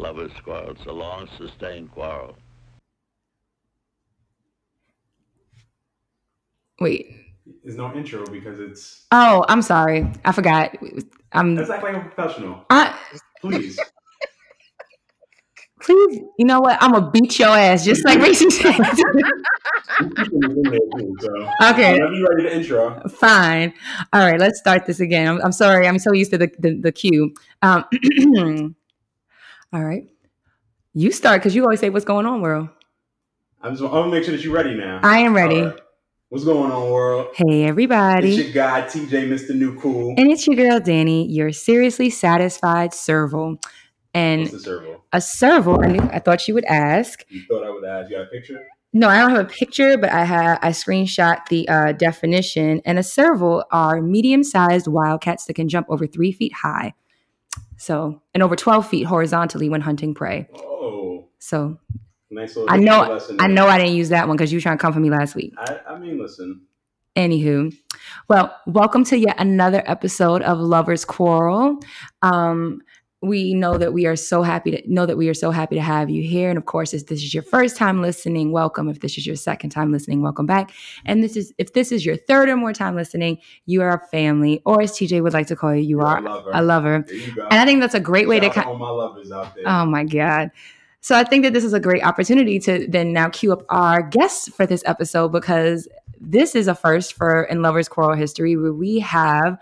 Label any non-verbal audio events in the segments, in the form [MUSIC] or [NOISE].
lover's quarrel. It's a long, sustained quarrel. Wait. There's no intro because it's. Oh, I'm sorry. I forgot. I'm. Let's act like a professional. I, Please. [LAUGHS] please, you know what? I'm gonna beat your ass, just like Reese [LAUGHS] said. Okay. Whenever you ready to intro. Fine. All right, let's start this again. I'm, I'm sorry. I'm so used to the the, the cue. Um, [CLEARS THROAT] all right. You start because you always say what's going on, world. I'm just. I'm gonna make sure that you're ready now. I am ready. Right. What's going on, world? Hey, everybody. It's your guy TJ, Mr. New Cool. and it's your girl, Danny, your seriously satisfied serval. What's And the servo? a serval, I knew I thought you would ask. You thought I would ask. You got a picture? No, I don't have a picture, but I have I screenshot the uh, definition. And a serval are medium-sized wildcats that can jump over three feet high, so and over twelve feet horizontally when hunting prey. Oh, So nice little. I know lesson I know I didn't use that one because you were trying to come for me last week. I, I mean, listen. Anywho, well, welcome to yet another episode of Lovers Quarrel. Um, we know that we are so happy to know that we are so happy to have you here. And of course, if this is your first time listening, welcome. If this is your second time listening, welcome back. And this is if this is your third or more time listening, you are a family, or as TJ would like to call you, you are a lover. a lover. There you go. And I think that's a great way to Shout out kind all my lovers out there. Oh my God. So I think that this is a great opportunity to then now queue up our guests for this episode because this is a first for in Lovers Quarrel history where we have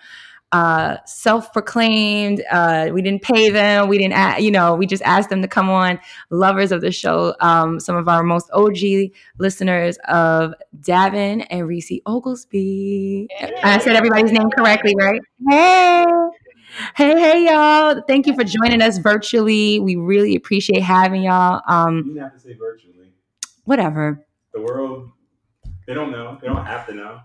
uh self-proclaimed uh we didn't pay them we didn't a- you know we just asked them to come on lovers of the show um some of our most og listeners of davin and reese oglesby i said everybody's name correctly right hey Hey, hey, y'all. Thank you for joining us virtually. We really appreciate having y'all. Um, You didn't have to say virtually. whatever. The world, they don't know. They don't have to know.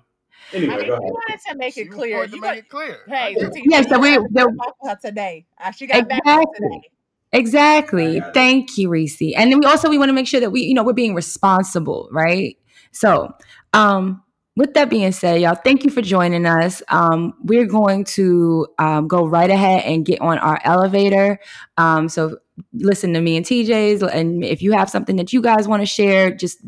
I mean, go ahead. wanted to make it clear. to You make it clear. hey, I the did. team- Yeah, so we- you the- back her today. Uh, She got back Exactly. today. Exactly. I got it. Thank you, Reese. And then we also we want to make sure that we, you know, we're being responsible, right? So, um, with that being said, y'all, thank you for joining us. Um, we're going to um, go right ahead and get on our elevator. Um, so listen to me and TJ's, and if you have something that you guys want to share, just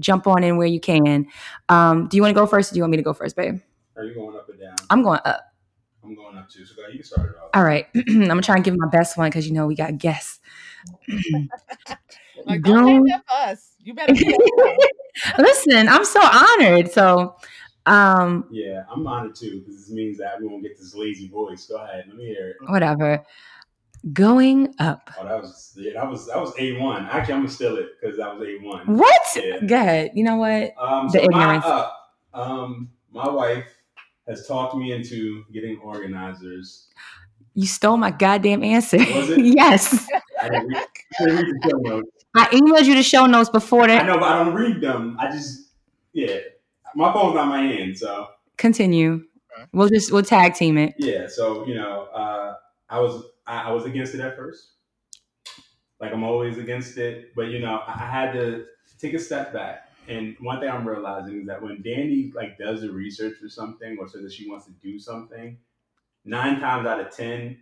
jump on in where you can. Um, do you want to go first? Or do you want me to go first, babe? Are you going up or down? I'm going up. I'm going up too. So go ahead, you can start it off. All right. [CLEARS THROAT] I'm gonna try and give my best one because you know we got guests. [LAUGHS] Like, Go- don't take that for us. You better [LAUGHS] Listen, I'm so honored. So, um, Yeah, I'm honored too because this means that we won't get this lazy voice. Go ahead, let me hear it. whatever. Going up. Oh, that was yeah, that was that was a one. Actually, I'm gonna steal it because that was a one. What? Yeah. Go ahead. You know what? Um, The so my ignorance. up. Um, my wife has talked me into getting organizers. You stole my goddamn answer. Was [LAUGHS] it? yes. I read, I read the show notes. I emailed you the show notes before that. I that. know, but I don't read them. I just yeah, my phone's not my hand, so Continue. We'll just we'll tag team it. yeah. So you know, uh, I was I, I was against it at first. Like I'm always against it, but you know, I, I had to take a step back. And one thing I'm realizing is that when Danny like does the research for something or says that she wants to do something, nine times out of ten,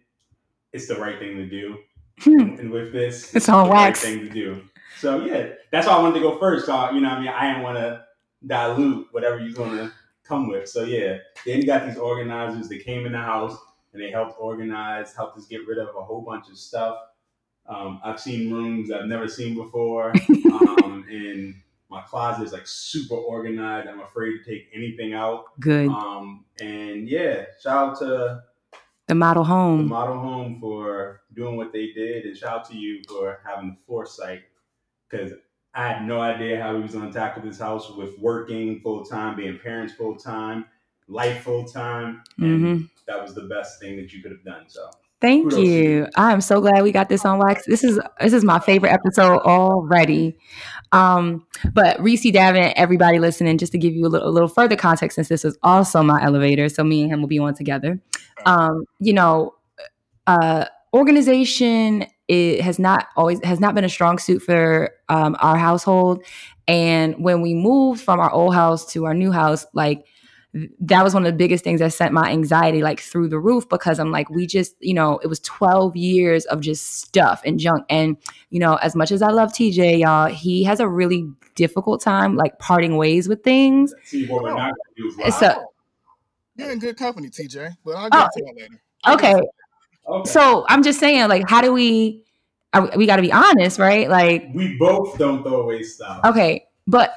it's the right thing to do. Hmm. And with this, It's on wax. right thing to do. So yeah, that's why I wanted to go first. So you know, what I mean, I didn't want to dilute whatever you're gonna come with. So yeah, then you got these organizers that came in the house and they helped organize, helped us get rid of a whole bunch of stuff. Um, I've seen rooms I've never seen before, [LAUGHS] um, and my closet is like super organized. I'm afraid to take anything out. Good. Um, and yeah, shout out to The model the home. model home for doing what they did, and shout out to you for having the foresight because I had no idea how we was going to tackle this house with working full time, being parents full time, life full time, and hmm that was the best thing that you could have done. So Thank Kudos you. I am so glad we got this on wax. This is this is my favorite episode already. Um, but Reese Davin, everybody listening, just to give you a little, a little further context, since this is also my elevator, so me and him will be on together. Um, you know, uh, organization it has not always has not been a strong suit for um, our household, and when we moved from our old house to our new house, like that was one of the biggest things that sent my anxiety like through the roof because I'm like, we just, you know, it was 12 years of just stuff and junk. And, you know, as much as I love TJ, y'all, he has a really difficult time like parting ways with things. See, what we're not gonna do. So, You're in good company, TJ. But I'll get Oh, to that later. okay. okay. So I'm just saying, like, how do we, are we, we got to be honest, right? Like, we both don't throw away stuff. okay, but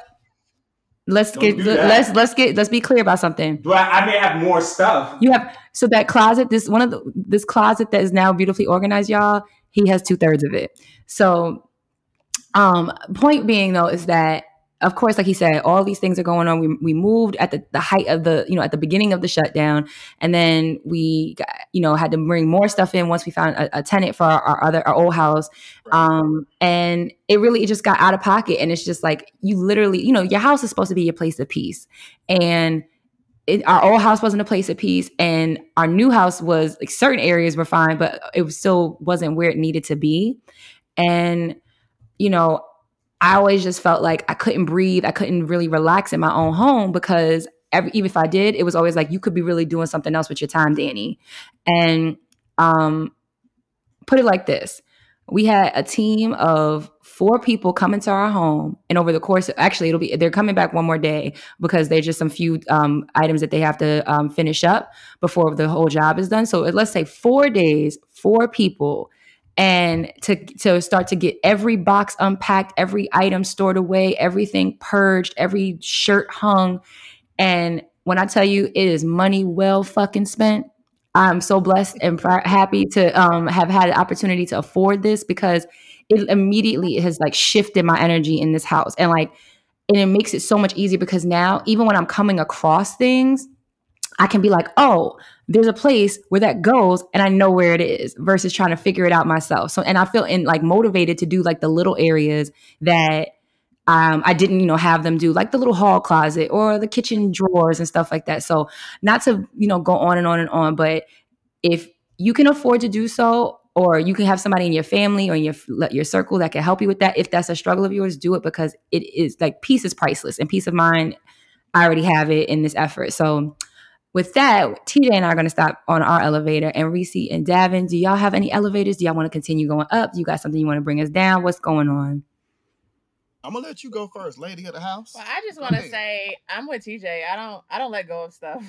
let's Don't get, do let's, let's get, let's be clear about something. But I may have more stuff. You have so that closet. This one of the this closet that is now beautifully organized, y'all. He has two thirds of it. So, um, point being though is that of course, like he said, all these things are going on. We we moved at the, the height of the you know at the beginning of the shutdown, and then we got, you know had to bring more stuff in once we found a, a tenant for our, our other our old house. Um, and it really it just got out of pocket, and it's just like you literally you know your house is supposed to be your place of peace, and it, our old house wasn't a place of peace. And our new house was like certain areas were fine but it was still wasn't where it needed to be. And you know i always just felt like i couldn't breathe i couldn't really relax in my own home because every, even if i did it was always like you could be really doing something else with your time danny. And um put it like this. We had a team of four people come into our home and over the course actually it'll be they're coming back one more day because there's just some few um, items that they have to um, finish up before the whole job is done. So let's say four days four people and to to start to get every box unpacked every item stored away everything purged every shirt hung. And when i tell you it is money well fucking spent i'm so blessed and pr- happy to um, have had the opportunity to afford this because it immediately has like shifted my energy in this house. And like and it makes it so much easier because now even when i'm coming across things i can be like oh there's a place where that goes and i know where it is versus trying to figure it out myself so and i feel in like motivated to do like the little areas that um, I didn't, you know, have them do like the little hall closet or the kitchen drawers and stuff like that. So not to, you know, go on and on and on, but if you can afford to do so, or you can have somebody in your family or in your your circle that can help you with that. If that's a struggle of yours, do it because it is like peace is priceless and peace of mind. I already have it in this effort. So with that, TJ and I are going to stop on our elevator. And Reese and Davin, do y'all have any elevators? Do y'all want to continue going up? Do you got something you want to bring us down? What's going on? I'm gonna let you go first, lady of the house. Well, I just want to say I'm with TJ. I don't I don't let go of stuff.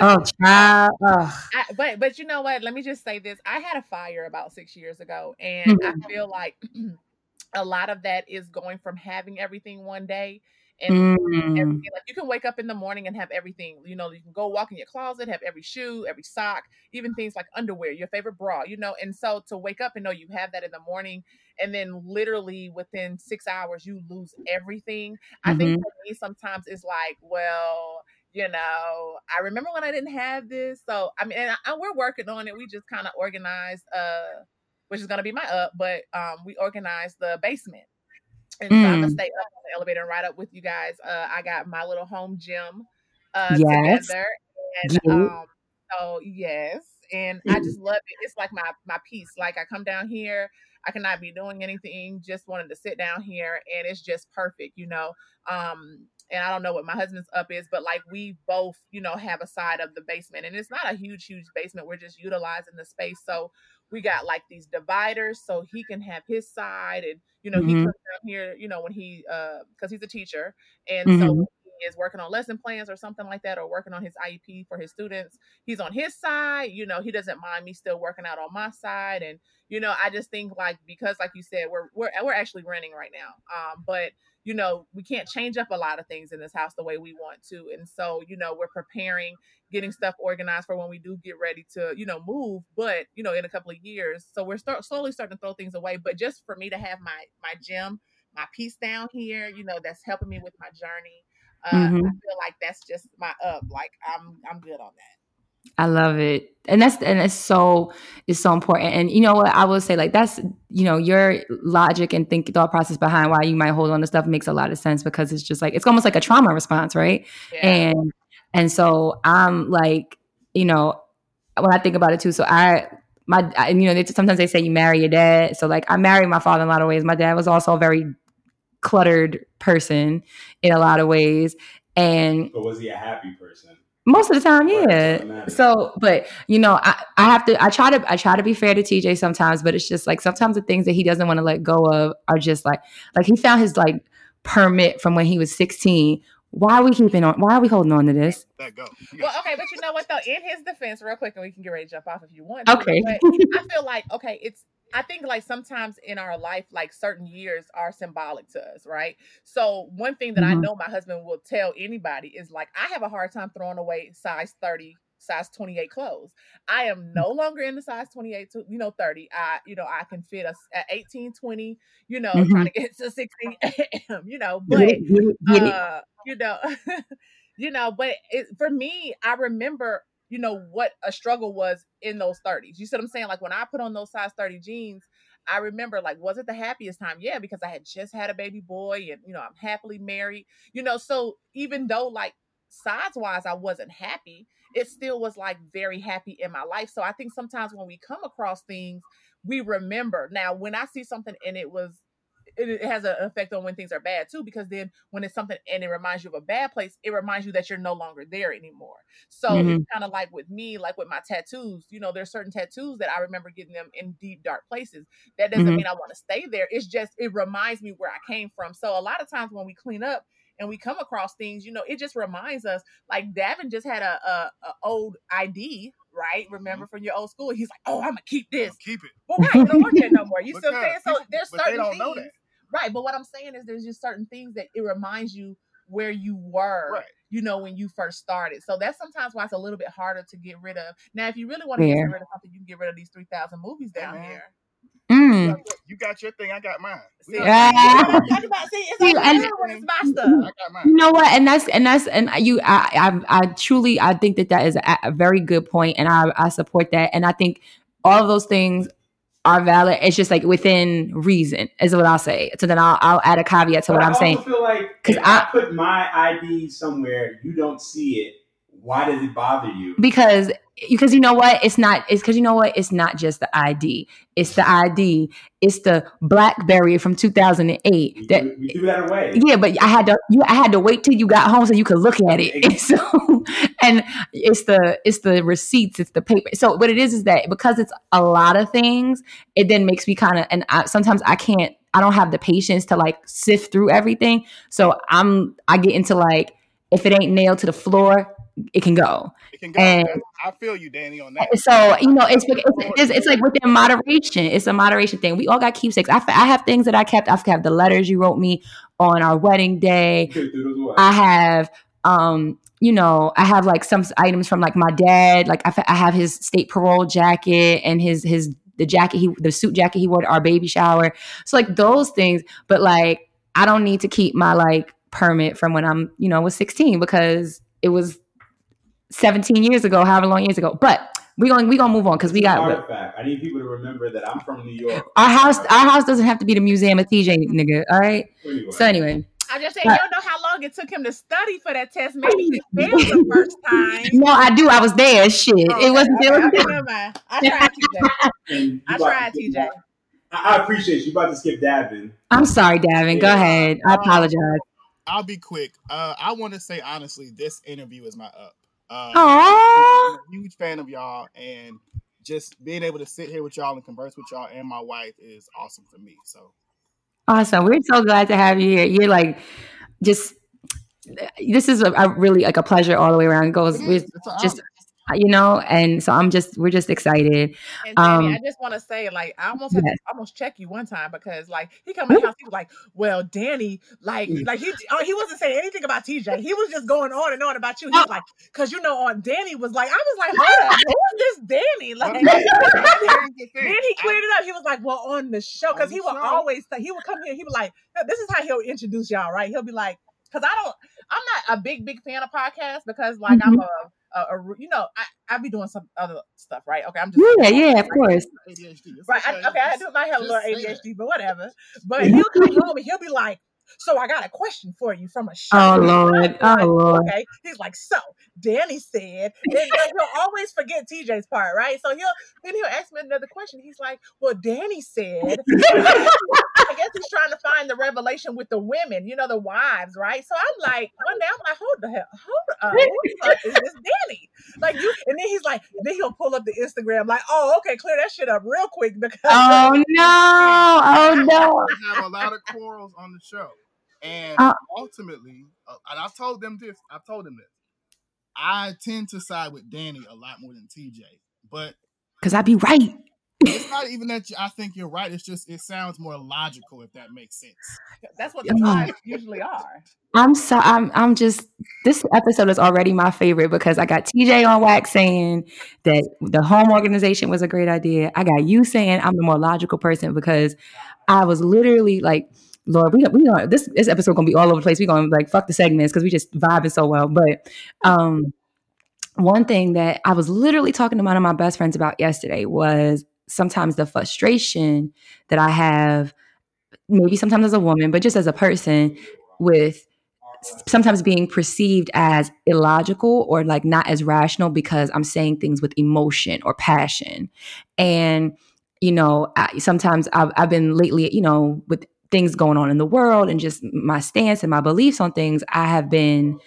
Oh, [LAUGHS] child. Ugh. I, but but you know what? Let me just say this. I had a fire about six years ago, and I mm-hmm. feel like [CLEARS THROAT] a lot of that is going from having everything one day and Mm. Like you can wake up in the morning and have everything. You know, you can go walk in your closet, have every shoe, every sock, even things like underwear, your favorite bra. You know, and so to wake up and know you have that in the morning, and then literally within six hours you lose everything. I think for me sometimes it's like, well, you know, I remember when I didn't have this. So I mean, and I, and we're working on it. We just kind of organized, uh, which is gonna be my up, but um, we organized the basement. And so I'm gonna Mm. stay up on the elevator and right up with you guys. Uh, I got my little home gym uh, Yes. together, and um, so yes, and I just love it. It's like my my piece. Like I come down here, I cannot be doing anything. Just wanted to sit down here, and it's just perfect, you know. Um, and I don't know what my husband's up is, but like we both, you know, have a side of the basement, and it's not a huge, huge basement. We're just utilizing the space, so we got like these dividers, so he can have his side, and you know, he Mhm. comes down here, you know, when he, uh, because he's a teacher, and so Mhm. when he is working on lesson plans or something like that, or working on his IEP for his students, he's on his side. You know, he doesn't mind me still working out on my side, and you know, I just think like because, like you said, we're we're we're actually renting right now, um, but you know, we can't change up a lot of things in this house the way we want to. And so, you know, we're preparing, getting stuff organized for when we do get ready to, you know, move, but, you know, in a couple of years. So we're start, slowly starting to throw things away. But just for me to have my my gym, my piece down here, you know, that's helping me with my journey. Uh, I Mhm. feel like that's just my up. Like I'm I'm good on that. I love it. And that's and it's so it's so important. And you know what I will say, like that's you know, your logic and think thought process behind why you might hold on to stuff makes a lot of sense because it's just like it's almost like a trauma response, right? Yeah. And and so I'm like, you know, when I think about it too, so I my I, you know, they, sometimes they say you marry your dad. So like I married my father in a lot of ways. My dad was also very cluttered person in a lot of ways. And But was he a happy person? Most of the time, yeah. doesn't. So, but you know, I, I have to. I try to. I try to be fair to TJ sometimes, but it's just like sometimes the things that he doesn't want to let go of are just like like he found his like permit from when he was sixteen. Why are we keeping on? Why are we holding on to this? Let go. Well, okay, but you know what though? In his defense, real quick, and we can get ready to jump off if you want. Okay. But I feel like okay, it's. I think like sometimes in our life, like certain years are symbolic to us, right? So one thing that I Mhm. know my husband will tell anybody is like I have a hard time throwing away size thirty. Size 28 clothes. I am no longer in the size 28 to, you know, 30. I, you know, I can fit a, s- a 18, 20, you know, Mhm. trying to get to 16, [LAUGHS] you know, but it? Get it? Get it? uh, you know, [LAUGHS] you know, but it, for me, I remember, you know, what a struggle was in those 30s. You see what I'm saying? Like when I put on those size 30 jeans, I remember like, was it the happiest time? Yeah, because I had just had a baby boy and, you know, I'm happily married, you know, so even though like size wise, I wasn't happy, it still was like very happy in my life. So I think sometimes when we come across things, we remember. Now, when I see something and it was it, it has an effect on when things are bad too because then when it's something and it reminds you of a bad place it reminds you that you're no longer there anymore so Mhm. it's kind of like with me like with my tattoos you know there's certain tattoos that i remember getting them in deep dark places that doesn't Mhm. mean i want to stay there it's just it reminds me where i came from so a lot of times when we clean up and we come across things, you know, it just reminds us. Like Davin just had a, a, a old ID, right? Remember from your old school? He's like, "Oh, I'm gonna keep this." Keep it. Well, right, you don't want that no more. You [LAUGHS] what saying? So there's but they certain don't things, know that. Right? But what I'm saying is, there's just certain things that it reminds you where you were, Right. you know, when you first started. So that's sometimes why it's a little bit harder to get rid of. Now, if you really want to get rid of something, you can get rid of these three thousand movies Yeah, down man. here. Mm. You got your thing, I got mine. We See, don't- Yeah. I'm talking about. See, See, and- when it's my stuff. I got mine. You know what? And that's and that's and you. I I, I truly I think that that is a, a very good point, and I I support that. And I think all of those things are valid. It's just like within reason, is what I'll say. So then I'll I'll add a caveat to But what I I'm also saying. feel like 'Cause if I, I- put my ID somewhere, you don't see it. Why does it bother you? because because you know what? It's not it's because you know what? It's not just the id it's the id it's the blackberry from 2008 We, that threw, we threw that away. yeah but i had to you i had to wait till you got home so you could look at it. And [LAUGHS] so and it's the it's the receipts it's the paper. So what it is is that because it's a lot of things it then makes me kind of and I, sometimes i can't i don't have the patience to like sift through everything. So i'm i get into like if it ain't nailed to the floor it can go It can go. And- I feel you, Danny, on that. so you know, it's it's, it's it's like within moderation. It's a moderation thing. We all got keepsakes. I, I have things that I kept. I have the letters you wrote me on our wedding day. You threw those away. I have, um, you know, I have like some items from like my dad. Like I, I have his state parole jacket and his his the jacket he the suit jacket he wore to our baby shower. So like those things. But like I don't need to keep my like permit from when I'm you know was 16 because it was 17 years ago, however long years ago. But we going we gonna move on because we got artifact. I need people to remember that I'm from New York. our house. Our house doesn't have to be the museum of TJ, nigga. All right. Anyway. So anyway, I just said, you don't know how long it took him to study for that test. Maybe he failed the first time. [LAUGHS] no, I do. I was there. Shit, Okay, it wasn't. okay, it was- okay, never mind. I tried, [LAUGHS] TJ. I tried, TJ. I, I appreciate you. You about to skip Davin. I'm sorry, Davin. Go ahead. I Uh, apologize. I'll be quick. Uh, I want to say honestly, this interview is my up. Uh, Aww. I'm a huge fan of y'all, and just being able to sit here with y'all and converse with y'all and my wife is awesome for me. So Awesome. We're so glad to have you here. You're like just. This is a, a really like a pleasure all the way around. It goes it is. with It's just honor. You know, and so I'm just we're just excited. And Danny, Um, I just want to say, like, I almost had yes. to almost check you one time because, like, he come in the house, he was like, "Well, Danny, like, like he oh, he wasn't saying anything about TJ. He was just going on and on about you. He was like, because you know, on Danny was like, I was like, hold up, [LAUGHS] who is this Danny? Like, But here's the thing. Then he cleared it up. He was like, "Well, on the show, because he would show. always he would come here. He would like, this is how he'll introduce y'all, right? He'll be like, because I don't, I'm not a big big fan of podcasts because like I'm Mm-hmm. a, a, a you know, I I be doing some other stuff, right? Okay, I'm just Yeah, yeah, of course. ADHD. Right. I, okay, I do might have a little say it. ADHD, but whatever. [LAUGHS] But he'll come home and he'll be like, "So I got a question for you from a show." Oh Lord. I'm Oh Lord. Okay. He's like, so Danny said, and like, he'll always forget TJ's part, right? So he'll then he'll ask me another question. He's like, well, Danny said. [LAUGHS] I guess he's trying to find the the revelation with the women, you know, the wives, right? So I'm like, one day I'm like, hold the hell, hold up, who is this Danny? Like you, and then he's like, then he'll pull up the Instagram, like, oh, okay, clear that shit up real quick because Oh [LAUGHS] no! Oh no! We have a lot of quarrels on the show, and Uh. ultimately, uh, and I've told them this. I've told them this. I tend to side with Danny a lot more than TJ, but Because I'd be right. it's not even that you, I think you're right. It's just it sounds more logical if that makes sense. that's what the Yeah. wives usually are. I'm so I'm I'm just this episode is already my favorite because I got TJ on wax saying that the home organization was a great idea. I got you saying I'm the more logical person because I was literally like, Lord, we we gonna this this episode gonna be all over the place. We gonna like fuck the segments because we just vibing so well. But um one thing that I was literally talking to one of my best friends about yesterday was sometimes the frustration that I have, maybe sometimes as a woman, but just as a person with sometimes being perceived as illogical or like not as rational because I'm saying things with emotion or passion. And, you know, I, sometimes I've, I've been lately, you know, with things going on in the world and just my stance and my beliefs on things, I have been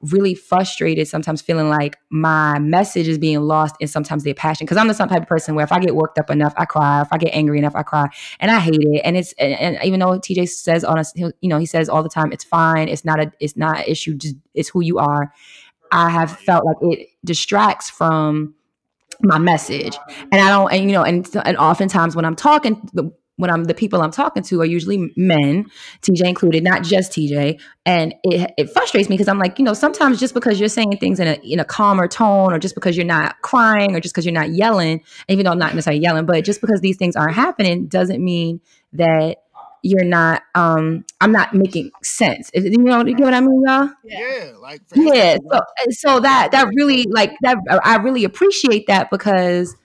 really frustrated, sometimes feeling like my message is being lost and sometimes their passion. Cause I'm the some type of person where if I get worked up enough, I cry. If I get angry enough, I cry. And I hate it. And it's and, and even though TJ says on us, you know, he says all the time, it's fine. It's not a it's not an issue, just it's who you are. I have felt like it distracts from my message. And I don't and you know, and and oftentimes when I'm talking when I'm the people I'm talking to are usually men, TJ included, not just TJ, and it it frustrates me because I'm like, you know, sometimes just because you're saying things in a in a calmer tone, or just because you're not crying, or just because you're not yelling, even though I'm not necessarily yelling, but just because these things aren't happening doesn't mean that you're not. Um, I'm not making sense. You know, you get what I mean, y'all? Yeah, like Yeah. So so that that really like that I really appreciate that because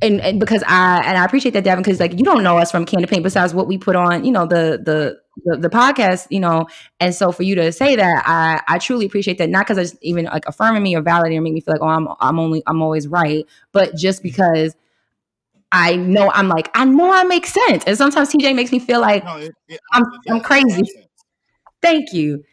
and, and because I and I appreciate that Davin because like you don't know us from can to paint besides what we put on you know the the the, the podcast you know? And so for you to say that I I truly appreciate that not because it's even like affirming me or validating or make me feel like oh I'm I'm only I'm always right but just because I know I'm like I know I make sense. And sometimes TJ makes me feel like no, it, it, I'm- it I'm crazy. thank you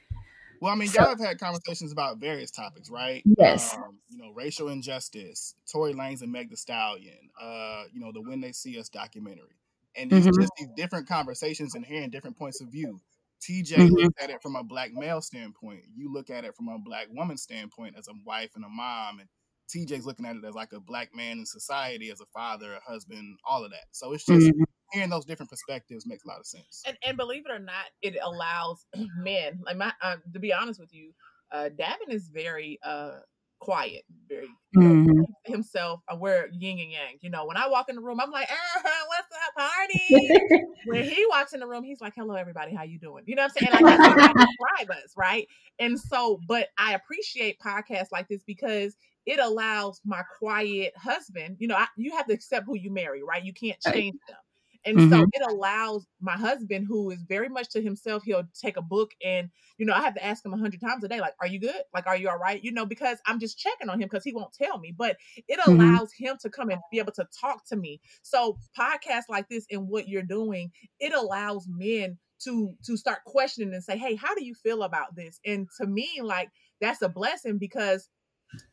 Well, I mean, y'all have had conversations about various topics, right? Yes. Um, you know, racial injustice, Tory Lanez and Meg Thee Stallion, uh, you know, the When They See Us documentary. And these Mhm. just these different conversations and hearing different points of view. TJ Mhm. looks at it from a black male standpoint. You look at it from a black woman standpoint as a wife and a mom. And TJ's looking at it as like a black man in society, as a father, a husband, all of that. So it's just Mhm. Hearing those different perspectives makes a lot of sense. And, and believe it or not, it allows [CLEARS THROAT] men, like my, uh, to be honest with you, uh, Davin is very uh, quiet, very you know, Mhm. himself. Uh, we're yin and yang. You know, when I walk in the room, I'm like, uh, [LAUGHS] "What's up, party?" [LAUGHS] when he walks in the room, he's like, "Hello, everybody. How you doing?" You know what I'm saying? Like that's [LAUGHS] describe us, right? And so, but I appreciate podcasts like this because it allows my quiet husband. You know, I, you have to accept who you marry, right? You can't change them. And so Mhm. it allows my husband, who is very much to himself, he'll take a book and, you know, I have to ask him a hundred times a day, like, are you good? Like, are you all right? You know, because I'm just checking on him because he won't tell me. But it Mhm. allows him to come and be able to talk to me. So podcasts like this and what you're doing, it allows men to to start questioning and say, hey, how do you feel about this? And to me, like that's a blessing because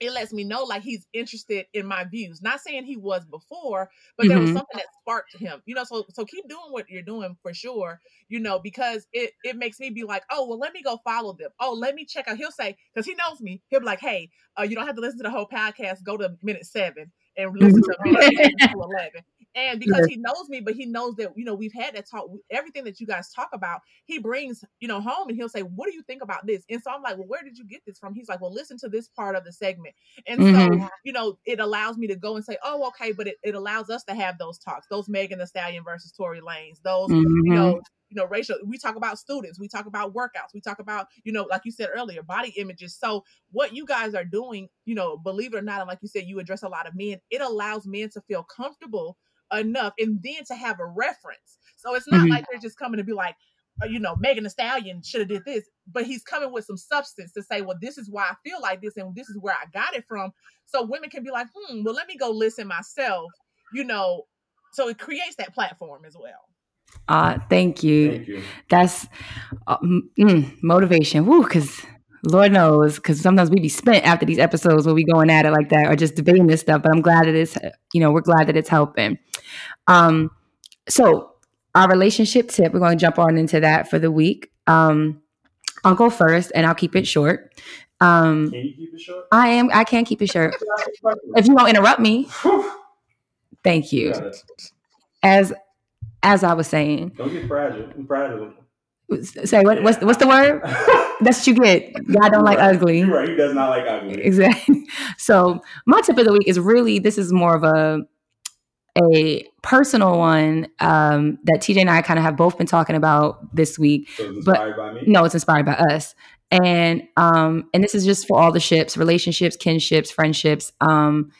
it lets me know like he's interested in my views. Not saying he was before, but there was Mhm. something that sparked him. You know, so so keep doing what you're doing for sure. You know, because it it makes me be like, oh well, let me go follow them. Oh, let me check out. He'll say because he knows me. He'll be like, hey, uh, you don't have to listen to the whole podcast. Go to minute seven and listen to minute to eleven. And because Yes. he knows me, but he knows that you know we've had that talk. Everything that you guys talk about, he brings you know home, and he'll say, "What do you think about this?" And so I'm like, "Well, where did you get this from?" He's like, "Well, listen to this part of the segment." And so Mhm. you know, it allows me to go and say, "Oh, okay," but it, it allows us to have those talks, those Megan Thee Stallion versus Tory Lanez, those you Mhm. know, you know, racial. We talk about students, we talk about workouts, we talk about, you know, like you said earlier, body images. So what you guys are doing, you know, believe it or not, and like you said, you address a lot of men. It allows men to feel comfortable enough, and then to have a reference. So it's not Mhm. like they're just coming to be like. uh, You know, Megan Thee Stallion should have did this, but he's coming with some substance to say, "Well, this is why I feel like this, and this is where I got it from." So women can be like, "Hmm, well, let me go listen myself." You know, so it creates that platform as well. Uh, thank you. Thank you. That's uh, mm, motivation. Woo, because Lord knows, because sometimes we be spent after these episodes when we going at it like that or just debating this stuff. But I'm glad that it's, you know, we're glad that it's helping. Um, so our relationship tip, we're going to jump on into that for the week. Um, I'll go first, and I'll keep it short. Um, Can you keep it short? I am. I can keep it [LAUGHS] short. If you don't interrupt me, thank you. It. As as I was saying, Don't get fragile. I'm fragile. Say what, what's what's the word? [LAUGHS] That's what you get. God don't like ugly. Right. He does not like ugly. Exactly. [LAUGHS] So my tip of the week is really this is more of a a personal one um, that TJ and I kind of have both been talking about this week. So it's But- by me. No, it's inspired by us. And um, and this is just for all the ships, relationships, kinships, friendships, um,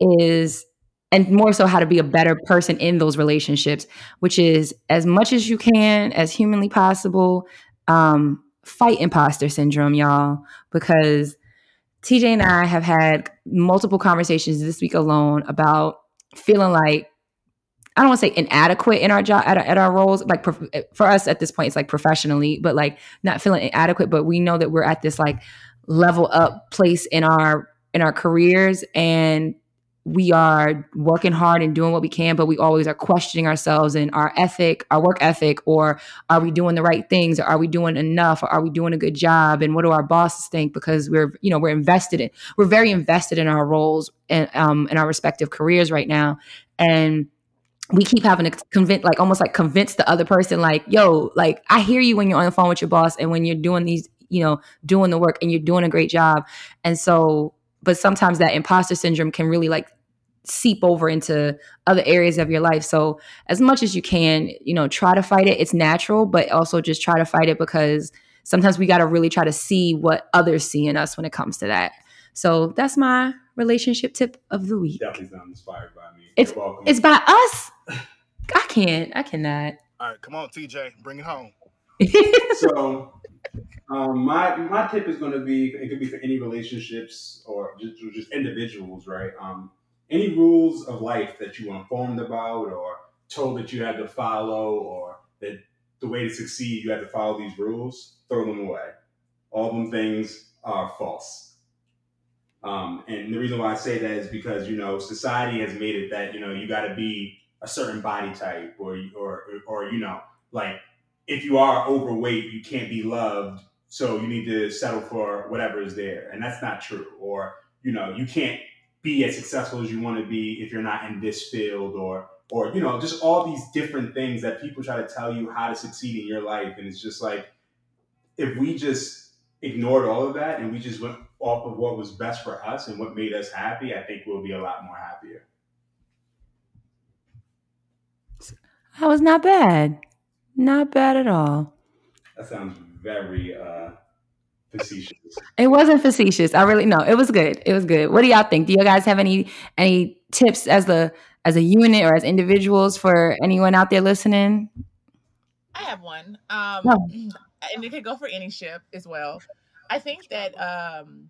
is and more so how to be a better person in those relationships, which is as much as you can, as humanly possible, um, fight imposter syndrome, y'all, because TJ and I have had multiple conversations this week alone about feeling like I don't want to say inadequate in our job at, our- at our roles. Like prof- for us at this point, it's like professionally, but like not feeling inadequate. But we know that we're at this like level up place in our in our careers, and we are working hard and doing what we can. But we always are questioning ourselves and our ethic, our work ethic, or are we doing the right things? Or are we doing enough? Or are we doing a good job? And what do our bosses think? Because we're you know we're invested in we're very invested in our roles and um in our respective careers right now, and we keep having to convince like almost like convince the other person like yo like i hear you when you're on the phone with your boss and when you're doing these you know doing the work and you're doing a great job and so but sometimes that imposter syndrome can really like seep over into other areas of your life so as much as you can you know try to fight it it's natural but also just try to fight it because sometimes we got to really try to see what others see in us when it comes to that so that's my relationship tip of the week Definitely not inspired by me. It's- You're welcome. it's by us. I can't. I cannot. All right, come on, TJ, bring it home. [LAUGHS] so um, my my tip is going to be it could be for any relationships or just, or just individuals right? Um, any rules of life that you were informed about or told that you had to follow or that the way to succeed you had to follow these rules throw them away. All them things are false. Um, and the reason why i say that is because you know society has made it that you know you got to be a certain body type or or or you know like if you are overweight, you can't be loved, so you need to settle for whatever is there. And that's not true. Or, you know, you can't be as successful as you want to be if you're not in this field or or you know, just all these different things that people try to tell you how to succeed in your life. And it's just like if we just ignored all of that and we just went off of what was best for us and what made us happy, I think we'll be a lot more happier. That was not bad. Not bad at all. That sounds very uh facetious. It wasn't facetious. I really no. It was good. It was good. What do y'all think? Do you guys have any any tips as the as a unit or as individuals for anyone out there listening? I have one. Um, No. [CLEARS THROAT] and it could go for any ship as well. I think that um,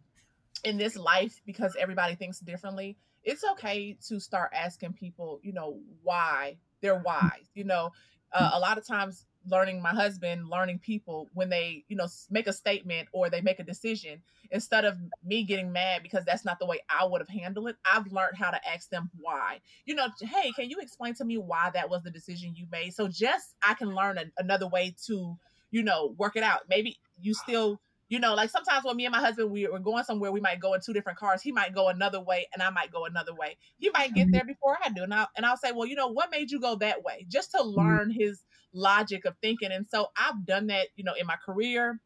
in this life, because everybody thinks differently, it's okay to start asking people, you know, why they're wise. You know, uh, a lot of times, learning my husband, learning people when they, you know, make a statement or they make a decision, instead of me getting mad because that's not the way I would have handled it, I've learned how to ask them why you know, hey, can you explain to me why that was the decision you made? So just I can learn a, another way to, you know, work it out. Maybe you still, you know, like sometimes when me and my husband we we're going somewhere, we might go in two different cars. He might go another way, and I might go another way. He might get mm-hmm. there before I do, and I'll and I'll say, well, you know, what made you go that way? Just to mm-hmm. learn his logic of thinking. And so I've done that, you know, in my career.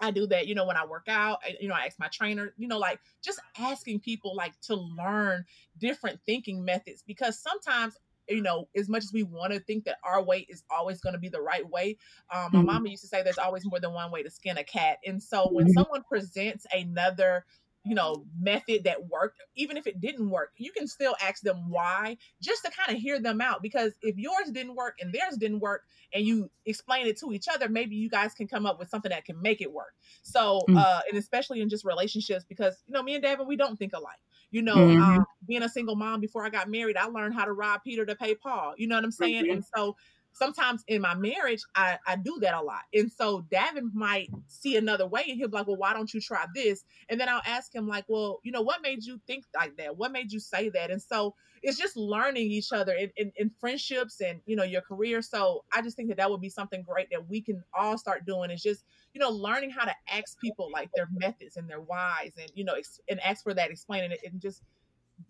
I do that, you know, when I work out, I, you know, I ask my trainer, you know, like just asking people like to learn different thinking methods because sometimes you know as much as we want to think that our way is always going to be the right way um, my Mhm. mama used to say there's always more than one way to skin a cat and so when Mhm. someone presents another you know method that worked even if it didn't work you can still ask them why just to kind of hear them out because if yours didn't work and theirs didn't work and you explain it to each other maybe you guys can come up with something that can make it work so Mm. uh and especially in just relationships because you know me and David, we don't think alike you know Mhm. um, being a single mom before I got married, I learned how to rob Peter to pay Paul. You know what I'm saying? Mhm. And so sometimes in my marriage, I, I do that a lot. And so Davin might see another way and he'll be like, well, why don't you try this? And then I'll ask him, like, well, you know, what made you think like that? What made you say that? And so it's just learning each other in, in, in friendships and, you know, your career. So I just think that that would be something great that we can all start doing is just, you know, learning how to ask people like their methods and their whys and, you know, ex- and ask for that, explaining it and just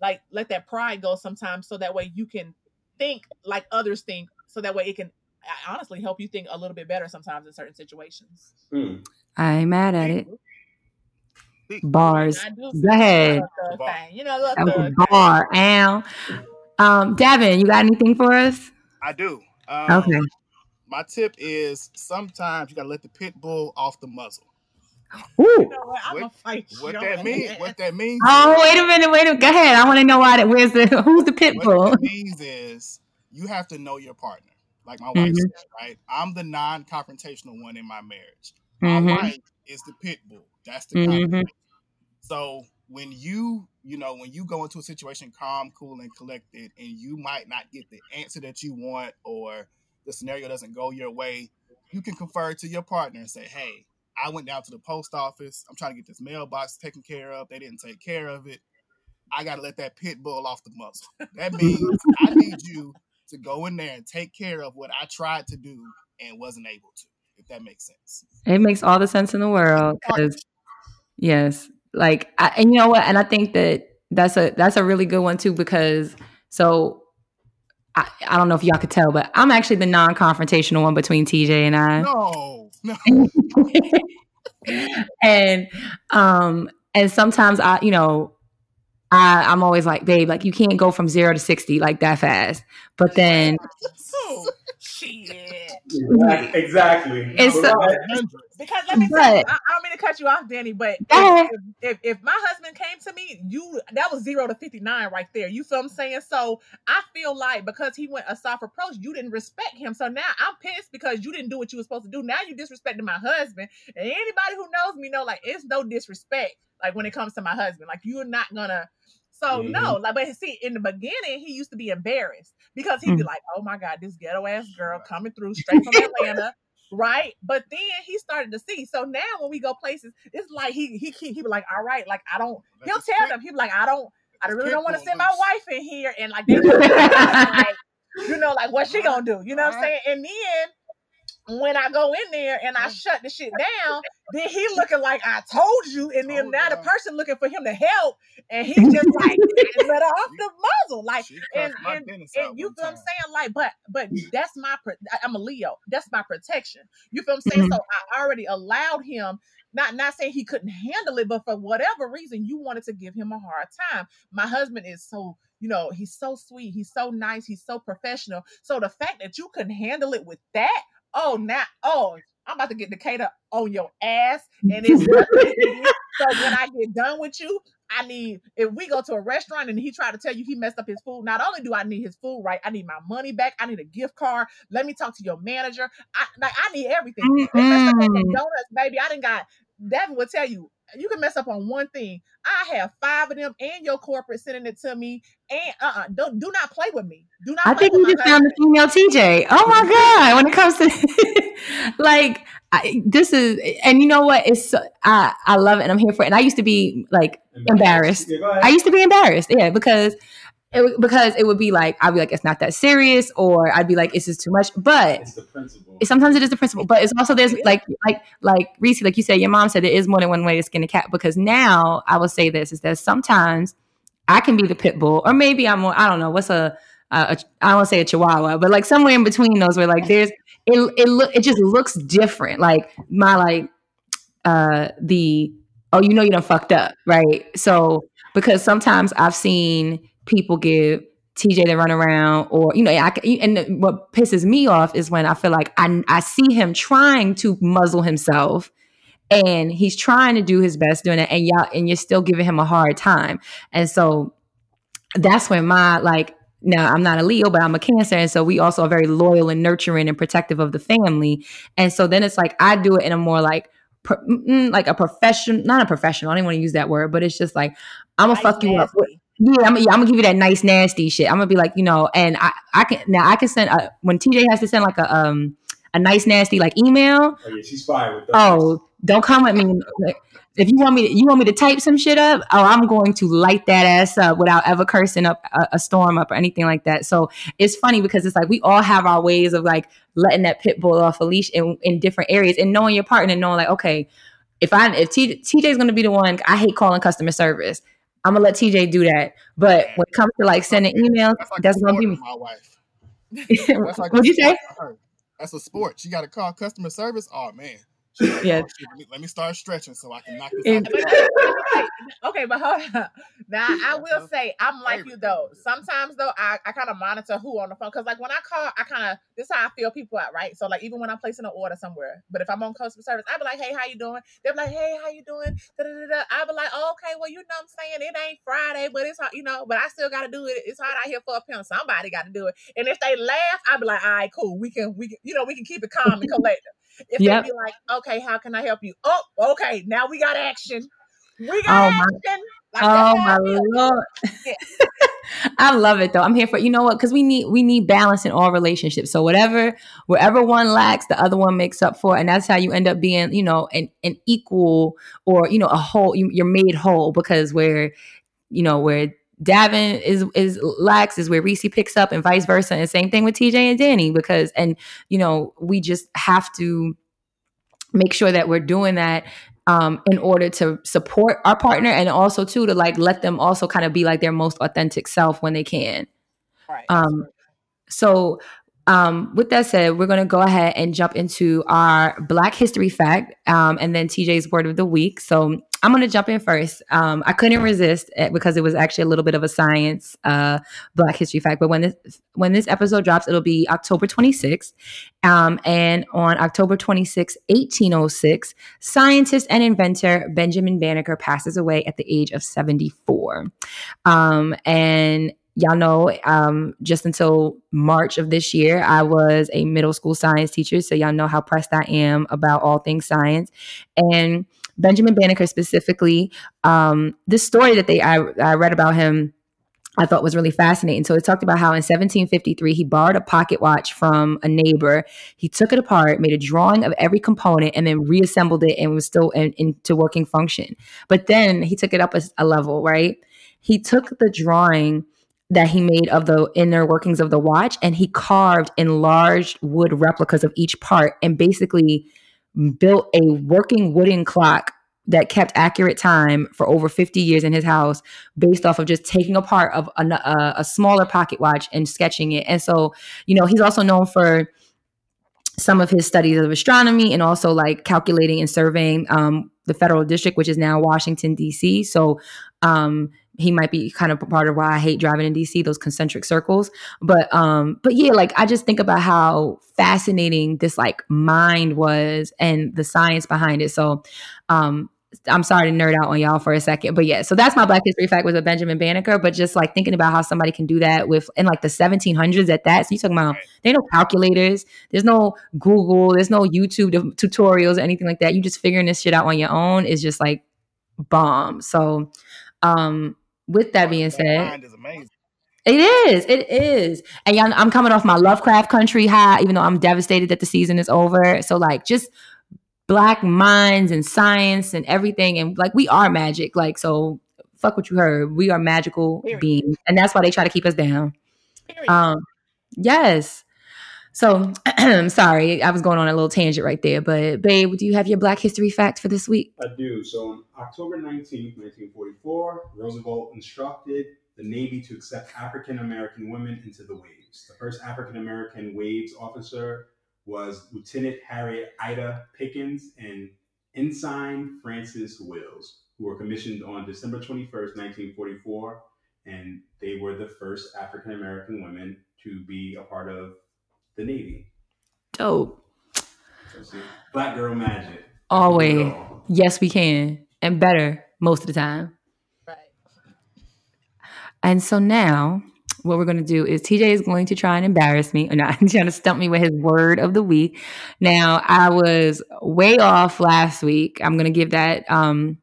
like let that pride go sometimes so that way you can think like others think so that way it can honestly help you think a little bit better sometimes in certain situations. Hmm. I ain't mad at it. Bars. Go ahead. You know, that was a bar. Ow. Um, Davin, you got anything for us? I do. Um, okay. My tip is sometimes you gotta let the pit bull off the muzzle. Ooh. You know what, I'm What- What that means? [LAUGHS] What that means? Oh, wait a minute, wait a minute. Go ahead. I want to know why that where's the [LAUGHS] who's the pit what bull? that means is you have to know your partner. Like my wife Mhm. said, right? I'm the non-confrontational one in my marriage. My Mhm. wife is the pit bull. That's the Mhm. confrontation. So when you, you know, when you go into a situation calm, cool, and collected, and you might not get the answer that you want, or the scenario doesn't go your way, you can confer to your partner and say, "Hey, I went down to the post office. I'm trying to get this mailbox taken care of. They didn't take care of it. I got to let that pit bull off the muzzle. That means I need you to go in there and take care of what I tried to do and wasn't able to. If that makes sense. It makes all the sense in the world because yes, like, I, and you know what? And I think that that's a that's a really good one too because so. I, I don't know if y'all could tell, but I'm actually the non-confrontational one between TJ and I. No, no. [LAUGHS] and um and sometimes I, you know, I I'm always like, babe, like you can't go from zero to sixty like that fast. But then [LAUGHS] shit. Exactly. exactly. It's so- right, Because let me tell you, I, I don't mean to cut you off, Danny, but if, if, if my husband came to me, you that was zero to fifty nine right there. You feel what I'm saying? So I feel like because he went a soft approach, you didn't respect him. So now I'm pissed because you didn't do what you were supposed to do. Now you disrespected my husband. And anybody who knows me know like it's no disrespect like when it comes to my husband. Like you're not gonna. So Mhm. no, like but see, in the beginning, he used to be embarrassed because he'd be Mhm. like, "Oh my god, this ghetto ass girl coming through straight from Atlanta." Right? But then he started to see. So now when we go places, it's like he he he, he be like, all right, like I don't. Let He'll tell pit- them. He be like, I don't. I really don't want to send my wife in here, and like they just [LAUGHS] like, you know, like what she gonna do? You know what I'm saying? And then when I go in there and I shut the shit down, [LAUGHS] then he looking like I told you, and then Told now the person looking for him to help, and he just like [LAUGHS] let off the muzzle, like and and, and you feel what I'm saying? Like, but but [LAUGHS] that's my I'm a Leo. That's my protection. You feel what I'm saying? So I already allowed him. Not not saying he couldn't handle it, but for whatever reason, you wanted to give him a hard time. My husband is so you know he's so sweet, he's so nice, he's so professional. So the fact that you couldn't handle it with that, oh now oh. I'm about to get Decatur on your ass, and it's [LAUGHS] nothing you can do. so when I get done with you, I need if we go to a restaurant and he tried to tell you he messed up his food. Not only do I need his food right, I need my money back. I need a gift card. Let me talk to your manager. I like I need everything. They messed up at that donuts, baby. I didn't got. Davin will tell you you can mess up on one thing. I have five of them, and your corporate sending it to me. And uh, uh don't do not play with me. Do not. I play think with we my just found the female TJ. Oh my god! When it comes to [LAUGHS] like I, this is, and you know what? It's so, I I love it, and I'm here for it. And I used to be like Embarrassed. Yeah. I used to be embarrassed, yeah, because it because it would be like I'd be like it's not that serious, or I'd be like it's just too much. But it's the principle. sometimes it is the principle, but it's also there's like like like Reese, like you said, your mom said there is more than one way to skin a cat. Because now I will say this is that sometimes I can be the pit bull, or maybe I'm more, I don't know what's a, a, a I don't want to say a chihuahua, but like somewhere in between those where like there's it it look it just looks different. Like my like uh the oh you know you done fucked up right so because sometimes I've seen people give TJ the run around or you know I and what pisses me off is when I feel like I I see him trying to muzzle himself and he's trying to do his best doing it and y'all and you're still giving him a hard time. And so that's when my like now I'm not a Leo but I'm a Cancer. And so we also are very loyal and nurturing and protective of the family. And so then it's like I do it in a more like pro- like a profession not a professional I don't want to use that word but it's just like I'm gonna fuck you up. with. Yeah, I'm, yeah, I'm gonna give you that nice nasty shit. I'm gonna be like, you know, and I, I can now I can send a, when TJ has to send like a um a nice nasty like email. Oh yeah, she's fire with those. Oh, don't come at me. If you want me, to, you want me to type some shit up. Oh, I'm going to light that ass up without ever cursing up a, a storm up or anything like that. So it's funny because it's like we all have our ways of like letting that pit bull off a leash in, in different areas and knowing your partner and knowing like, okay, if I if T, TJ's gonna be the one, I hate calling customer service. I'm gonna let TJ do that. But when it comes to like sending emails, That's like that's gonna be me. my wife. [LAUGHS] That's like a What'd you say? sport for her. That's a sport. She got to call customer service. Oh man. She's Yeah. "Oh, let, me, let me start stretching so I can knock this And- out. okay, but hold [LAUGHS] on. Now I will say I'm like you though. Sometimes though, I, I kind of monitor who on the phone because like when I call, I kind of this is how I feel people out, right? So like even when I'm placing an order somewhere, but if I'm on customer service, I'd be like, hey, how you doing? They're like, hey, how you doing? Da-da-da-da. I be like, oh, okay, well you know what I'm saying it ain't Friday, but it's hard, you know, but I still got to do it. It's hard out here for a pimp. Somebody got to do it. And if they laugh, I'd be like, all right, cool. We can we can you know we can keep it calm and collected. If Yep. they be like, okay, how can I help you? Oh, okay, now we got action. We got Oh, my- action. Like, Oh my I lord. Yeah. [LAUGHS] I love it though. I'm here for you know what? Because we need we need balance in all relationships. So whatever wherever one lacks, the other one makes up for, it. and that's how you end up being you know an an equal or you know a whole. You, you're made whole because where you know where Davin is is lacks is where Reese picks up, and vice versa. And same thing with TJ and Danny because and you know we just have to make sure that we're doing that um, in order to support our partner and also too to like let them also kind of be like their most authentic self when they can. Right. Um, so um, with that said, we're going to go ahead and jump into our Black History fact um, and then TJ's word of the week. So I'm going to jump in first. Um, I couldn't resist because it was actually a little bit of a science uh, Black History fact. But when this when this episode drops, it'll be October 26th. Um, and on October 26, 1806, scientist and inventor Benjamin Banneker passes away at the age of 74. Um, and y'all know um, just until March of this year, I was a middle school science teacher. So y'all know how pressed I am about all things science. And Benjamin Banneker specifically, um, this story that they I, I read about him I thought was really fascinating. So it talked about how in 1753 he borrowed a pocket watch from a neighbor. He took it apart, made a drawing of every component, and then reassembled it and was still in, into working function. But then he took it up a, a level, right? He took the drawing that he made of the inner workings of the watch and he carved enlarged wood replicas of each part and basically built a working wooden clock that kept accurate time for over 50 years in his house based off of just taking apart of a, a, a, smaller pocket watch and sketching it. And so you know he's also known for some of his studies of astronomy and also like calculating and surveying um, the federal district which is now washington d.c so um, he might be kind of part of why I hate driving in DC, those concentric circles. But um, but yeah, like I just think about how fascinating this like mind was and the science behind it. So um I'm sorry to nerd out on y'all for a second, but yeah, so that's my Black History fact was a Benjamin Banneker. But just like thinking about how somebody can do that with in like the 1700s at that. So you talking about there ain't no calculators, there's no Google, there's no YouTube tutorials or anything like that. You just figuring this shit out on your own is just like bomb. So um with that being said, mind is amazing. It is. It is. And y'all, I'm coming off my Lovecraft Country high, even though I'm devastated that the season is over. So, like, just black minds and science and everything. And, like, we are magic. Like, so fuck what you heard. We are magical Period. beings. And that's why they try to keep us down. Period. Um, yes. So, I'm [CLEARS THROAT] sorry. I was going on a little tangent right there. But, babe, do you have your Black History fact for this week? I do. So on October 19th, 1944, Roosevelt instructed the Navy to accept African American women into the Waves. The first African American Waves officer was Lieutenant Harriet Ida Pickens and Ensign Frances Wills, who were commissioned on December 21st, 1944. And they were the first African American women to be a part of the Navy. Dope. So Black girl magic. Always. Do it all. Yes, we can. And better most of the time. right. And so now, what we're going to do is TJ is going to try and embarrass me, [LAUGHS] or not, trying to stump me with his word of the week. Now, I was way off last week. I'm going to give that. Um,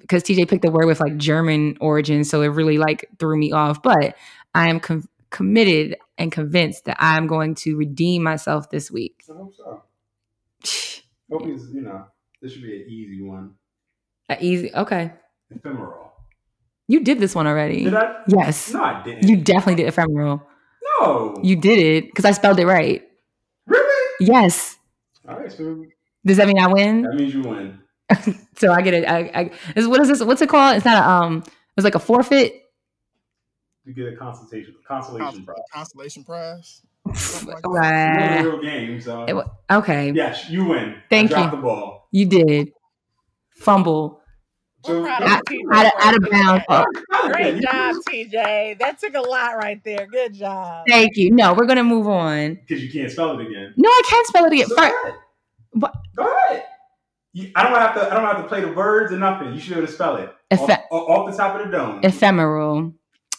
because TJ picked the word with like German origin, so it really like threw me off. But I am com- committed and convinced that I'm going to redeem myself this week. I hope so. [SIGHS] Hope it's, you know, this should be an easy one. A easy, okay. Ephemeral. You did this one already. Did I? Yes, No, I didn't. you definitely did ephemeral. no. You did it because I spelled it right. really? Yes. All right, so Does that mean I win? that means you win. [LAUGHS] so I get it. I, I is what is this? What's it called? It's not a um. It's like a forfeit. You get a consultation, consolation prize. Consolation prize. [LAUGHS] It Wow. real game, so It wa- okay, yes, you win. Thank I dropped you. the ball. you did. Fumble So, We're proud of out, out of, out of bounds. [LAUGHS] Great job, TJ. That took a lot right there. Good job. thank you. No, we're gonna move on. because you can't spell it again. No, I can't spell it again. So Fir- go ahead. Go ahead. You, I don't have to. I don't have to play the words or nothing. You should be able to spell it Ephe- off, off- off the top of the dome. ephemeral.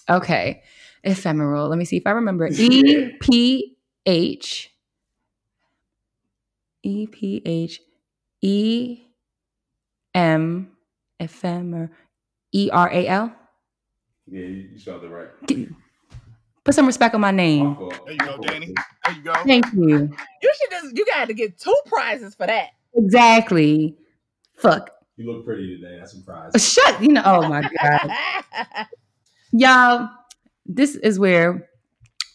Okay, ephemeral. Let me see if I remember. E P H E P H E M ephemer E R A L. yeah, you, you spelled it right. Put some respect on my name. There you go, Danny. There you go. Thank you. You should just you got to get two prizes for that. Exactly. Fuck. You look pretty today. That's a prize. Shut. You know. Oh my god. [LAUGHS] Y'all, this is where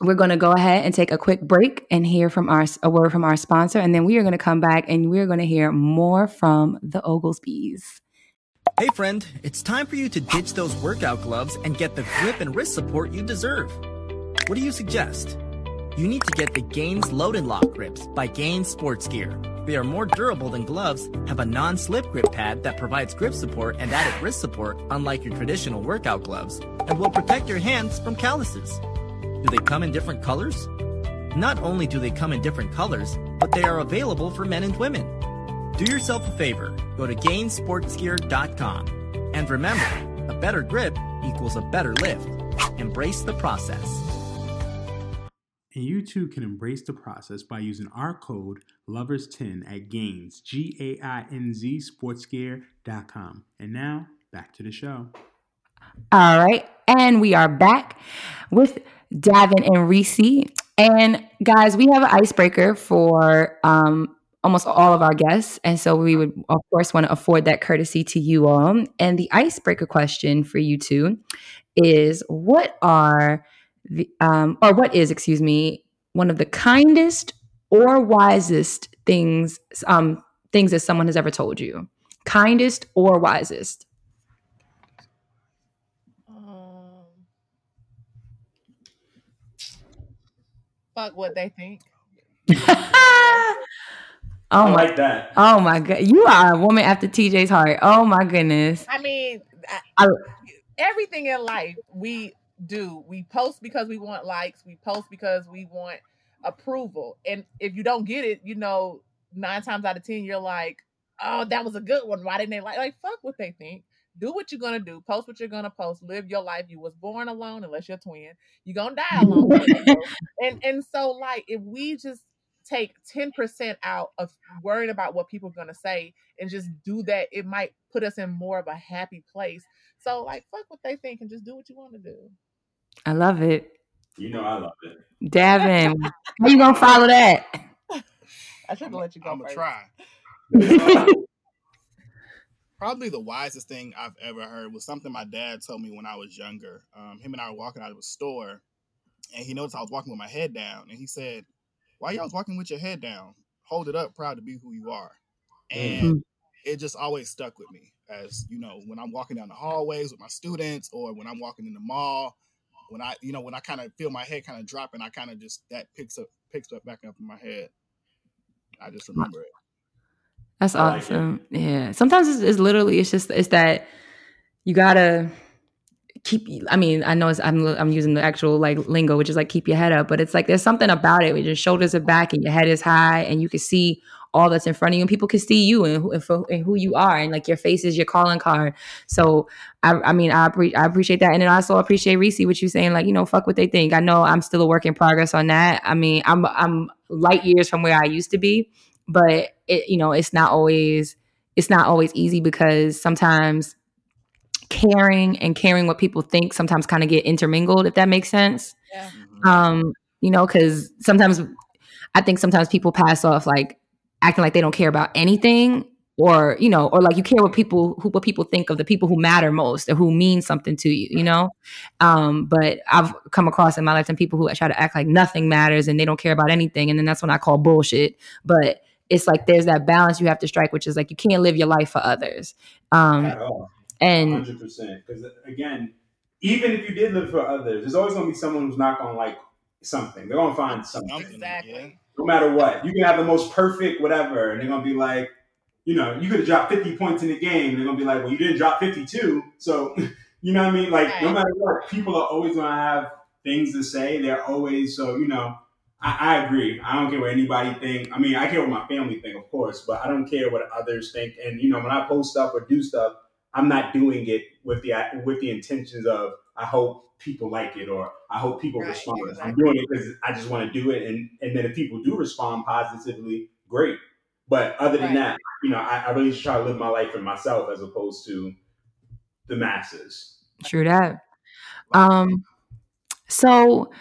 we're going to go ahead and take a quick break and hear from our a word from our sponsor, and then we are going to come back and we're going to hear more from the Oglesbys. Hey friend, it's time for you to ditch those workout gloves and get the grip and wrist support you deserve. What do you suggest? You need to get the Gainz Load and Lock grips by Gainz Sports Gear. They are more durable than gloves, have a non-slip grip pad that provides grip support and added wrist support unlike your traditional workout gloves, and will protect your hands from calluses. Do they come in different colors? Not only do they come in different colors, but they are available for men and women. Do yourself a favor, go to gainzsportsgear.com. And remember, a better grip equals a better lift. Embrace the process. And you too can embrace the process by using our code LOVERS10 at Gainz, G A I N Z sportsgear.com. And now back to the show. All right, and we are back with Davin and Reese. And guys, we have an icebreaker for um, almost all of our guests, and so we would, of course, want to afford that courtesy to you all. And the icebreaker question for you two is: What are the um, or what is, excuse me, one of the kindest or wisest things um, things that someone has ever told you? Kindest or wisest? Um, fuck what they think. [LAUGHS] oh I my like that. Oh my god, you are a woman after TJ's heart. Oh my goodness. I mean, I, I- everything in life we do. We post because we want likes. We post because we want approval. And if you don't get it, you know, nine times out of ten, you're like, "Oh, that was a good one. Why didn't they like?" Like, fuck what they think. Do what you're gonna do. Post what you're gonna post. Live your life. You was born alone, unless you're a twin. You're gonna die alone. [LAUGHS] and and so, like, if we just take 10% out of worrying about what people are going to say and just do that, it might put us in more of a happy place. So, like, fuck what they think and just do what you want to do. I love it. You know I love it. Davin, [LAUGHS] how you gonna follow that? I should have let you go I'm gonna try. [LAUGHS] Probably the wisest thing I've ever heard was something my dad told me when I was younger. Um, him and I were walking out of a store, and he noticed I was walking with my head down, and he said, "Why y'all walking with your head down? Hold it up, proud to be who you are." And it just always stuck with me, as you know, when I'm walking down the hallways with my students, or when I'm walking in the mall, when I, you know, when I kind of feel my head kind of drop, and I kind of just that picks up, picks up back up in my head. I just remember it. That's like it. awesome. yeah. Sometimes it's, it's literally it's just it's that you gotta keep. I mean, I know it's I'm I'm using the actual like lingo, which is like keep your head up, but it's like there's something about it where your shoulders are back and your head is high, and you can see all that's in front of you, and people can see you and who, and, for, and who you are, and like your face is your calling card. So I, I mean, I, appre- I appreciate that, and then I also appreciate Reese what you're saying, like you know, fuck what they think. I know I'm still a work in progress on that. I mean, I'm I'm light years from where I used to be, but it you know, it's not always it's not always easy because sometimes caring and caring what people think sometimes kind of get intermingled, if that makes sense. Yeah. Um, you know, because sometimes I think sometimes people pass off like acting like they don't care about anything or you know or like you care what people who what people think of the people who matter most or who mean something to you you know um but i've come across in my lifetime people who try to act like nothing matters and they don't care about anything and then that's when i call bullshit but it's like there's that balance you have to strike which is like you can't live your life for others um At all. and hundred percent. Because again, even if you did live for others, there's always gonna be someone who's not gonna like something. They're gonna find something, Something, Exactly. No matter what. You can have the most perfect whatever, and they're gonna be like, you know, you could have dropped 50 points in the game. And they're gonna be like, well, you didn't drop 52, so [LAUGHS] you know what I mean. Like, no matter what, people are always gonna have things to say. They're always so you know. I, I agree. I don't care what anybody think. I mean, I care what my family think, of course, but I don't care what others think. And you know, when I post stuff or do stuff, I'm not doing it with the with the intentions of I hope people like it or I hope people Right, respond. I'm doing it because I just want to do it, and and then if people do respond positively, great. But other than Right. that, you know, I, I really just try to live my life for myself as opposed to the masses. True that. Um, so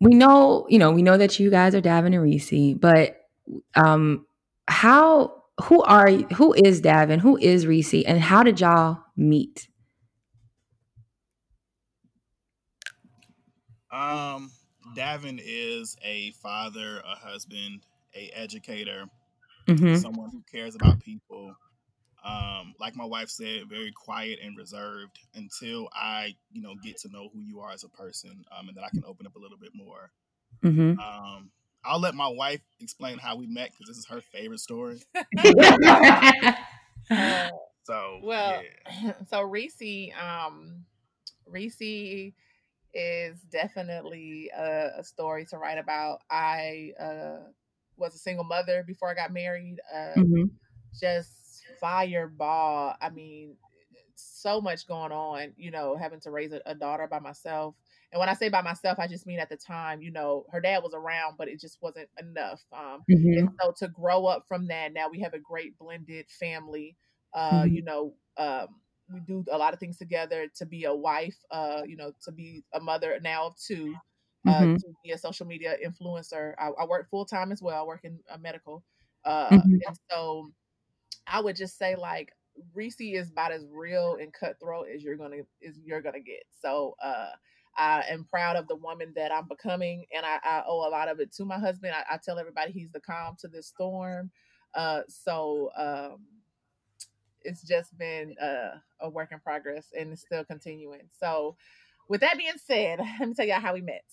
we know, you know, we know that you guys are Davin and Reese, but um, how, who are, who is Davin, who is Reese, and how did y'all meet? Um, Davin is a father, a husband, a educator, hmm someone who cares about people. Um, like my wife said, very quiet and reserved until I, you know, get to know who you are as a person, um, and then I can open up a little bit more. hmm Um, I'll let my wife explain how we met because this is her favorite story. Uh, [LAUGHS] So, Well, yeah. [CLEARS THROAT] so Reese, um, Reese is definitely a, a story to write about. I uh, was a single mother before I got married. Uh, hmm Just fireball. I mean, so much going on. You know, having to raise a, a daughter by myself. And when I say by myself, I just mean at the time. You know, her dad was around, but it just wasn't enough. Um, hmm and so to grow up from that, now we have a great blended family. Uh, Mhm. You know, um, we do a lot of things together to be a wife, uh, you know, to be a mother now of two, uh, Mhm. to be a social media influencer. I, I work full time as well. I work in uh, medical. Uh, Mhm. And so I would just say like Reese is about as real and cutthroat as you're gonna is you're gonna get. So uh I am proud of the woman that I'm becoming, and I, I owe a lot of it to my husband. I, I tell everybody he's the calm to this storm. Uh, so um, it's just been uh, a work in progress, and it's still continuing. So, with that being said, [LAUGHS] let me tell y'all how we met.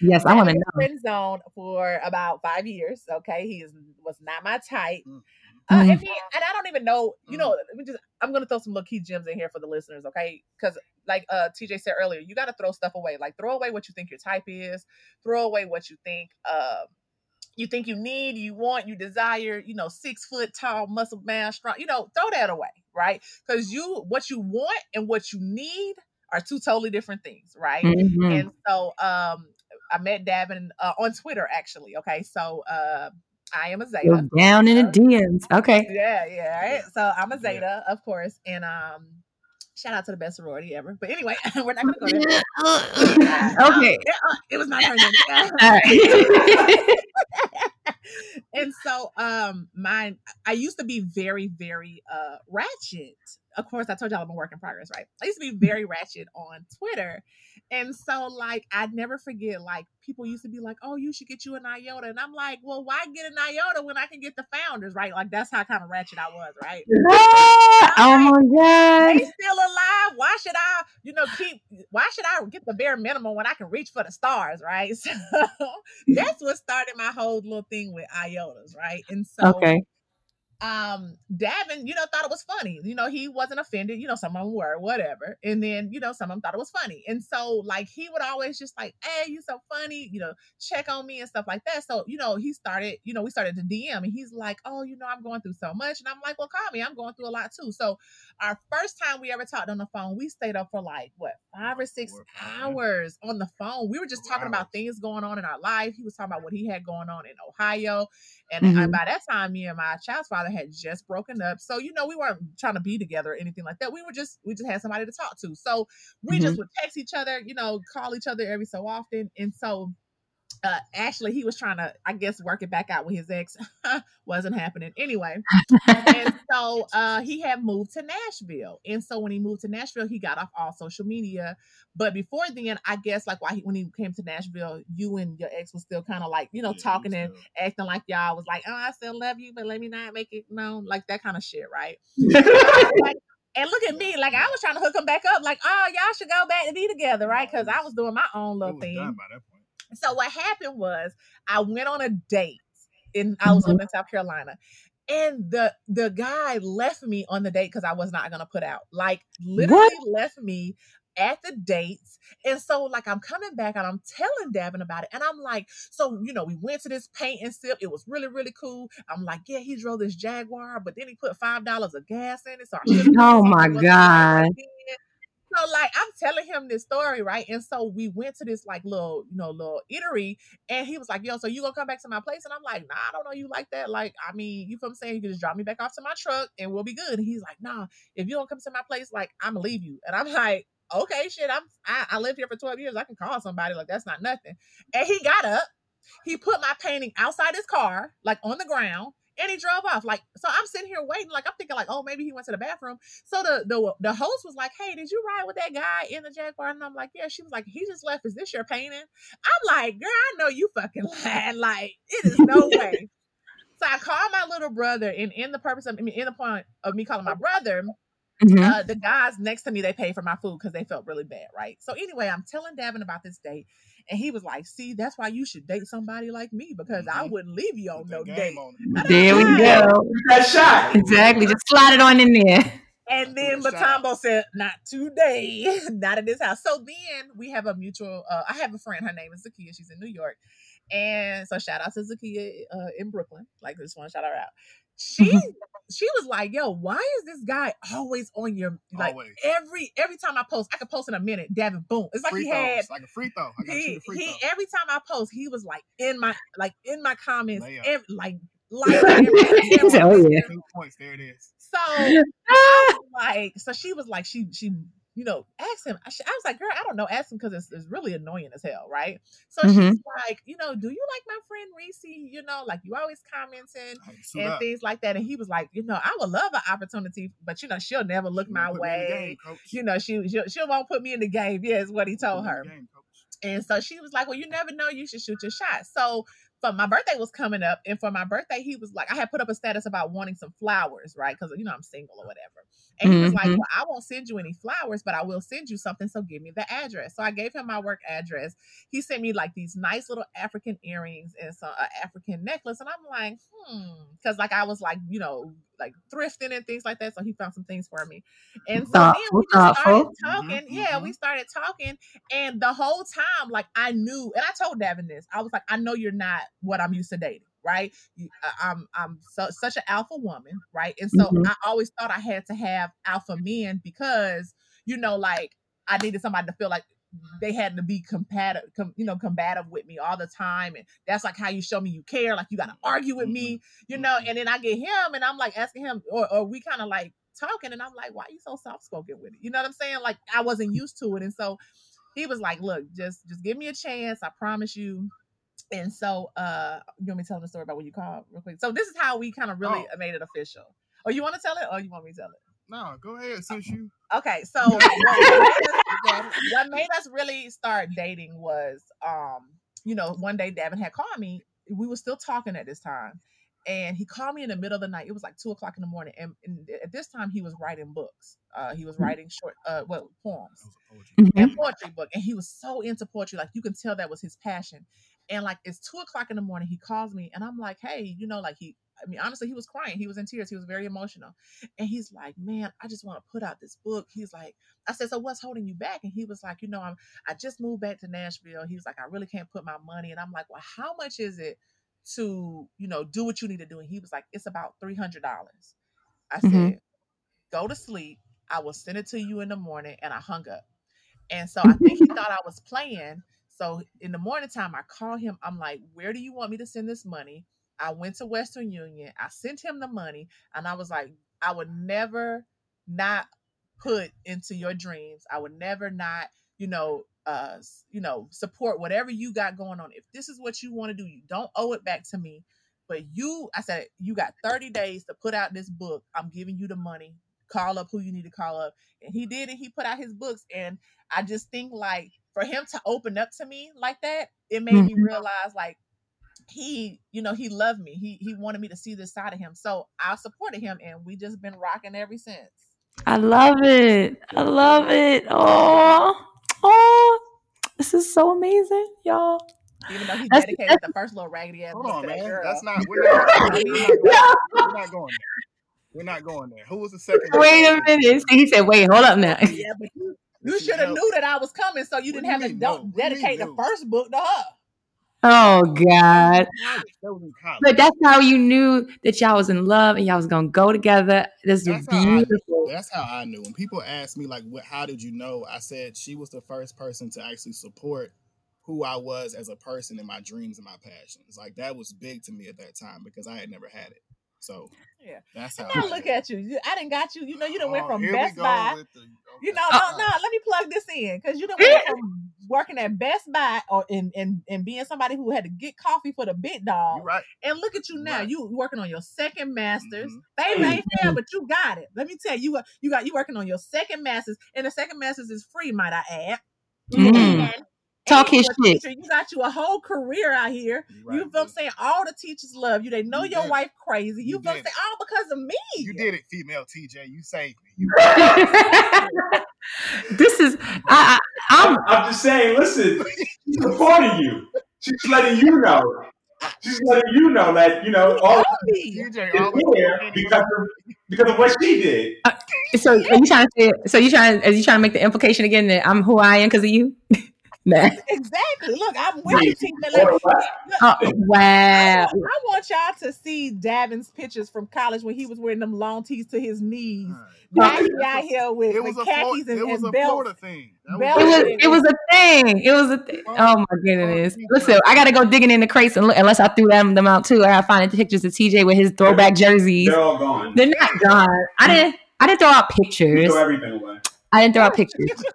yes, I want to Daddy was know. friend zone for about five years. Okay, he is was not my type. Mm. Uh, and, he, and I don't even know, you know, let me just, I'm gonna throw some little key gems in here for the listeners, okay? Because like uh TJ said earlier, you got to throw stuff away. Like throw away what you think your type is, throw away what you think uh, you think you need, you want, you desire. You know, six foot tall, muscle man, strong. You know, throw that away, right? Because you, what you want and what you need are two totally different things, right? Mhm. And so um I met Davin uh, on Twitter actually. Okay, so uh I am a Zeta. Go down in the DMs. Okay. Yeah, yeah, right. So I'm a. Zeta, of course, and um, shout out to the best sorority ever. But anyway, [LAUGHS] we're not gonna go there. [LAUGHS] [LAUGHS] okay. Uh, it was my turn. then. [LAUGHS] And so um my I used to be very, very uh ratchet. Of course, I told y'all I'm a work in progress, right? I used to be very ratchet on Twitter. And so like I'd never forget, like people used to be like, Oh, you should get you an iota. And I'm like, Well, why get an iota when I can get the founders, right? Like that's how kind of ratchet I was, right? [LAUGHS] oh my God. they still alive. Why should I, you know, keep? Why should I get the bare minimum when I can reach for the stars, right? [LAUGHS] So that's what started my whole little thing with iotas, right? And so, Okay. Um, Davin, you know, thought it was funny. You know, he wasn't offended. You know, some of them were, whatever. And then, you know, some of them thought it was funny. And so, like, he would always just like, "Hey, you so funny," you know, check on me and stuff like that. So, you know, he started, you know, we started to DM, and he's like, "Oh, you know, I'm going through so much," and I'm like, "Well, call me. I'm going through a lot too." So, our first time we ever talked on the phone, we stayed up for like what five or six Four yeah. hours on the phone. We were just Four talking about things going on in our life. He was talking about what he had going on in Ohio. And I, Mhm. by that time, me and my child's father had just broken up. So, you know, we weren't trying to be together or anything like that. We were just, we just had somebody to talk to. So we just would text each other, you know, call each other every so often. And so, uh, actually, he was trying to, I guess, work it back out with his ex. [LAUGHS] Wasn't happening anyway. and [LAUGHS] so uh, he had moved to Nashville. And so when he moved to Nashville, he got off all social media. But before then, I guess like why he, when he came to Nashville, you and your ex was still kind of like, you know, Yeah, talking and acting like y'all was like, oh, I still love you, but let me not make it known, like that kind of shit, right? Like, and look at [LAUGHS] me, like I was trying to hook him back up, like, oh, y'all should go back and be together, right? Because I was doing my own it little thing. Done by that point. So what happened was I went on a date and I was living in mm-hmm. South Carolina. And the the guy left me on the date because I was not gonna put out. Like literally left me at the dates. And so like I'm coming back and I'm telling Davin about it. And I'm like, so you know, we went to this paint and sip. It was really, really cool. I'm like, yeah, he drove this Jaguar, but then he put five dollars of gas in it. So [LAUGHS] Oh my God. So like I'm telling him this story, right? And so we went to this like little, you know, little eatery, and he was like, "Yo, so you gonna come back to my place?" And I'm like, "Nah, I don't know you like that. Like, I mean, you I'm saying? You can just drop me back off to my truck, and we'll be good." And he's like, "Nah, if you don't come to my place, like, I'm gonna leave you." And I'm [LAUGHS] like, "Okay, shit. I'm I, I lived here for 12 years. I can call somebody. Like, that's not nothing." And he got up, he put my painting outside his car, like on the ground. And he drove off. Like, so I'm sitting here waiting. Like, I'm thinking, like, oh, maybe he went to the bathroom. So the the the host was like, "Hey, did you ride with that guy in the Jaguar?" And I'm like, "Yeah." She was like, "He just left. Is this your painting?" I'm like, "Girl, I know you fucking [LAUGHS] lying. Like, it is no way." [LAUGHS] So I called my little brother, and in the purpose of, I mean, in the point of me calling my brother, Mhm. uh, the guys next to me they paid for my food because they felt really bad, right? So anyway, I'm telling Davin about this date, and he was like, "See, that's why you should date somebody like me because I Mhm. wouldn't leave you on Put no date." game on it. There we go. that shot. Exactly. Just slide it on in there. And then Good. Mutombo said, "Not today, [LAUGHS] not in this house." So then we have a mutual. Uh, I have a friend. Her name is Zakia. She's in New York, and so shout out to Zakia uh, in Brooklyn. Like just want to shout her out. She [LAUGHS] she was like, "Yo, why is this guy always on your like Always. every every time I post? I could post in a minute. Davin, boom! It's like free he throw. had." Like a free throw. I got to shoot He, free he throw. every time I post, he was like in my like in my comments, Layup. ev- like like every- [LAUGHS] "Oh, yeah." Points. There it is. so [LAUGHS] like, so she was like, she she you know ask him. I, was like, girl, I don't know, ask him because it's, it's really annoying as hell, right? So she's Mhm. like, you know, do you like my friend Reese? You know, like you always commenting and up. things like that. And he was like, you know, I would love an opportunity, but you know, she'll never look You my put me in the way. game. You know, she she she won't put me in the game. Yeah, is what he told her. game. And so she was like, Well, you never know, you should shoot your shot. So for my birthday was coming up, and for my birthday, he was like, I had put up a status about wanting some flowers, right? Because you know I'm single or whatever. And he was like, Mhm. Well, I won't send you any flowers, but I will send you something. So give me the address. So I gave him my work address. He sent me like these nice little African earrings and some uh, African necklace. And I'm like, hmm, because like I was like, you know, like thrifting and things like that. So he found some things for me. And so then we just started thoughtful. talking. Mhm, Yeah, we mhm. started talking. And the whole time, like I knew, and I told Davin this. I was like, I know you're not what I'm used to dating, right? You, I- I'm I'm so, such an alpha woman, right? And so Mhm. I always thought I had to have alpha men because you know, like I needed somebody to feel like they had to be compatible, com, you know, combative with me all the time, and that's like how you show me you care. Like you got to argue with mm-hmm. me, you know. Mm-hmm. And then I get him, and I'm like asking him, or or we kind of like talking, and I'm like, why are you so soft spoken with it? You know what I'm saying? Like I wasn't used to it, and so he was like, "Look, just just give me a chance. I promise you." And so, uh, you want me to tell the story about when you called real quick? So this is how we kind of really Oh. made it official. Oh, you want to tell it, or you want me to tell it? No, go ahead. Since you Okay, so what made, us, what made us really start dating was, um, you know, one day Davin had called me. We were still talking at this time, and he called me in the middle of the night. It was like two o'clock in the morning, and, and at this time he was writing books. Uh, he was writing short, uh, well, poems that was a poetry. And poetry book, and he was so into poetry. Like you can tell that was his passion. And like it's two o'clock in the morning, he calls me, and I'm like, hey, you know, like he. I mean, honestly, he was crying. He was in tears. He was very emotional. And he's like, man, I just want to put out this book. He's like, I said, so what's holding you back? And he was like, you know, I'm, I just moved back to Nashville. He was like, I really can't put my money. And I'm like, well, how much is it to, you know, do what you need to do? And he was like, it's about $300. I said, Mhm. go to sleep. I will send it to you in the morning. And I hung up. And so I think he [LAUGHS] thought I was playing. So in the morning time, I call him. I'm like, where do you want me to send this money? I went to Western Union. I sent him the money, and I was like, I would never not put into your dreams. I would never not, you know, uh, you know, support whatever you got going on. If this is what you want to do, you don't owe it back to me. But you, I said, you got 30 days to put out this book. I'm giving you the money. Call up who you need to call up. And he did it. He put out his books. And I just think like for him to open up to me like that, it made me Mhm. realize like he, you know, he loved me. He he wanted me to see this side of him. So I supported him and we just been rocking ever since. I love it. I love it. Oh, oh, this is so amazing, y'all. Even though he That's- dedicated the first little raggedy ass Hold on, to that man. girl. That's not. We're [LAUGHS] not, we're not, going, [LAUGHS] we're not going there. We're not going there. Who was the second? Wait a minute. He said, "Wait, hold up now." yeah, but you, you should have knew that I was coming, so you What didn't you have to don't no? What do you mean, dedicate the no? first book to her. Oh God! College. That was in college. But that's how you knew that y'all was in love and y'all was gonna go together. This is That's how I knew. beautiful. That's how I knew. When people ask me like, what, "How did you know?" I said she was the first person to actually support who I was as a person and my dreams and my passions. Like that was big to me at that time because I had never had it. So Yeah. that's how. And I now look knew. at you. You- I didn't got you. You know, you done went Oh, from here we Best Buy. with the- You know, okay. no, no. [LAUGHS] Let me plug this in because you done went from working at Best Buy or and, and and being somebody who had to get coffee for the big dog. You right. And look at you now. Right. You working on your second masters. Mhm. Baby ain't fair, but you got it. Let me tell you, you got you got you working on your second masters, and the second masters is free, might I add. Mm. And- Talk his shit. teacher. You got you a whole career out here. You You feel what I'm saying? All the teachers love you. They know You your did wife crazy. You, You feel what I'm saying? All because of me. You did it, female TJ. You saved me. You [LAUGHS] this is I, I I'm I'm, I'm just saying, listen, she's supporting you. She's letting you know. She's letting you know that, you know, all Love me. TJ is always here because of, because of what she did. Uh, so are you trying to say so you trying are you trying to make the implication again that I'm who I am because of you? [LAUGHS] nah. [LAUGHS] Exactly. Look, I'm with you, Wait, Team Miller. Or what? Oh, uh, I wow. I want y'all to see Davin's pictures from college when he was wearing them long tees to his knees. Now he out here with, It was with a khakis Florida, and, it was and a belts. Florida thing. That It was and- it was a thing. It was a thing. Oh my goodness. Listen, I gotta go digging in the crates and look unless I threw them them out too. I gotta find the pictures of TJ with his throwback jerseys. They're all gone. They're not gone. I didn't I didn't throw out You pictures. throw everything away. I didn't throw out pictures. [LAUGHS]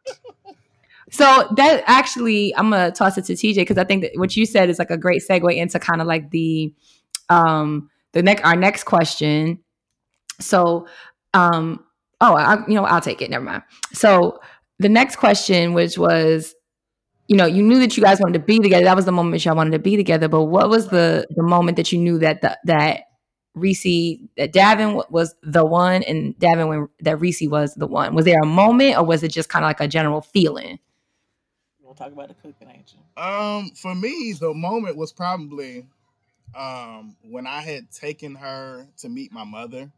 So that actually, I'm gonna toss it to TJ because I think that what you said is like a great segue into kind of like the um the next our next question. So um oh I, you know I'll take it. Never mind. So the next question, which was, you know, you knew that you guys wanted to be together. That was the moment y'all wanted to be together. But what was the the moment that you knew that the, that Reese that Davin was the one and Davin when that Reese was the one? Was there a moment or was it just kind of like a general feeling? We'll talk about the cooking, ain't you? Um, for me, the moment was probably um when I had taken her to meet my mother,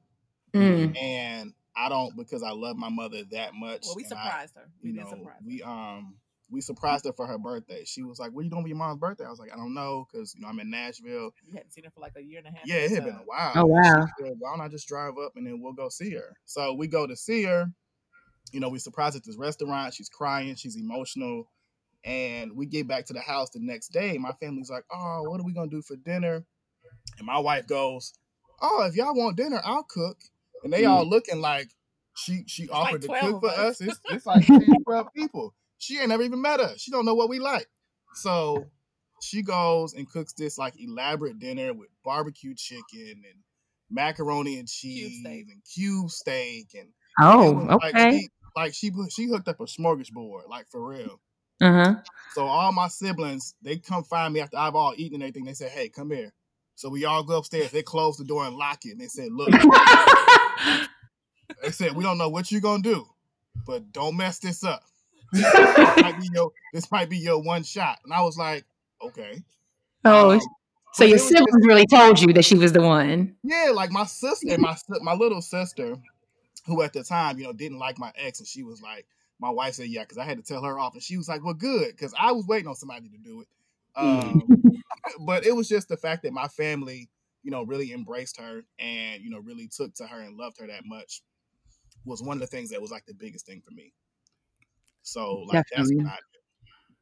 Mm. and I don't because I love my mother that much. Well, we and I- surprised her. We you did know, surprise her. we um we surprised her for her birthday. She was like, "What are you doing for your mom's birthday?" I was like, "I don't know, because you know I'm in Nashville. You hadn't seen her for like a year and a half. Yeah, it the had been a while. Oh, wow. Said, Why don't I just drive up and then we'll go see her? So we go to see her. You know, we surprised at this restaurant. She's crying. She's emotional. And we get back to the house the next day. My family's like, "Oh, what are we gonna do for dinner?" And my wife goes, "Oh, if y'all want dinner, I'll cook." And they all looking like she she like offered to cook for us. us. It's, [LAUGHS] it's like 10, 12 people. She ain't never even met us. She don't know what we like. So she goes and cooks this like elaborate dinner with barbecue chicken and macaroni and cheese steak. and cube steak and Oh, was like okay. she, like she she hooked up a smorgasbord like for real. Uh huh. So all my siblings they come find me after I've all eaten and everything. They say, "Hey, come here." So we all go upstairs. They close the door and lock it. And they said, "Look," they said, "We don't know what you're gonna do, but don't mess this up. this, might be your, this might be your one shot." And I was like, "Okay." oh, Um, so your siblings just- really told you that she was the one. Yeah, like my sister my my little sister, who at the time, you know, didn't like my ex, and she was like, my wife said, yeah, because I had to tell her off, and she was like, well, good, because I was waiting on somebody to do it. Um, but it was just the fact that my family, you know, really embraced her and you know really took to her and loved her that much was one of the things that was like the biggest thing for me. So like that's Definitely. what I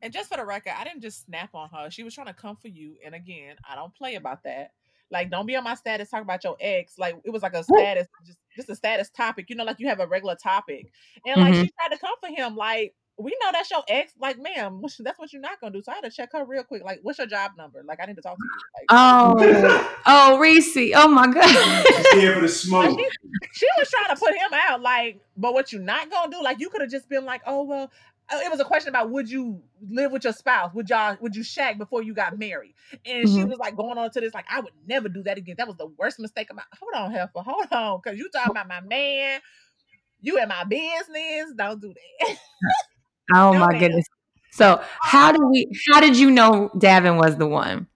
And just for the record, I didn't just snap on her. She was trying to come for you. And again, I don't play about that. Like, don't be on my status talking about your ex. Like, it was like a status, just just a status topic. You know, like you have a regular topic, and like Mhm. she tried to comfort him, like. We know that's your ex, like, ma'am. [LAUGHS] That's what you're not gonna do. So I had to check her real quick. Like, what's your job number? Like, I need to talk to you. Like, Oh, [LAUGHS] oh, Reese. Oh my God. She's here for the smoke. she, she was trying to put him out, like, but what you're not gonna do? Like, you could have just been like, oh well. Uh, It was a question about would you live with your spouse? Would y'all would you shag before you got married? And she Mhm. was like going on to this, like, I would never do that again. That was the worst mistake of my hold on, Heifer, hold on, because you talking about my man, you in my business. Don't do that. [LAUGHS] Oh No, my ma'am. goodness. So how do we how did you know Davin was the one?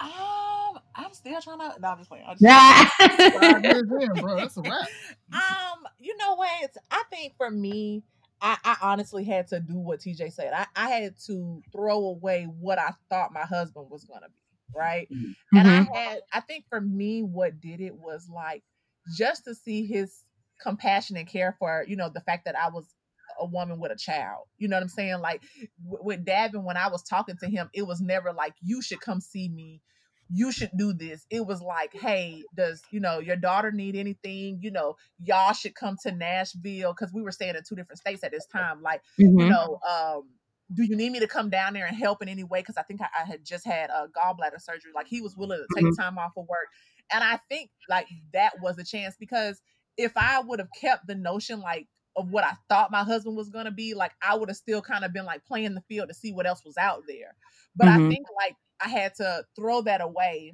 um, I'm still trying to no, I'm just playing. I'm just [LAUGHS] Five years in, bro. That's a wrap. Um, you know what? I think for me, I, I honestly had to do what TJ said. I, I had to throw away what I thought my husband was gonna be, right? Mm-hmm. And I mm-hmm. had I think for me, what did it was like just to see his compassion and care for, you know, the fact that I was a woman with a child. You know what I'm saying? Like w- with Davin, when I was talking to him, it was never like, you should come see me. You should do this. It was like, hey, does you know your daughter need anything? You know, y'all should come to Nashville because we were staying in two different states at this time. Like, you Mhm. know, um, do you need me to come down there and help in any way? Because I think I, I had just had a gallbladder surgery. Like he was willing to take Mhm. time off of work, and I think like that was a chance because if I would have kept the notion like of what I thought my husband was gonna be, like I would have still kind of been like playing the field to see what else was out there. But I Mhm. think like I had to throw that away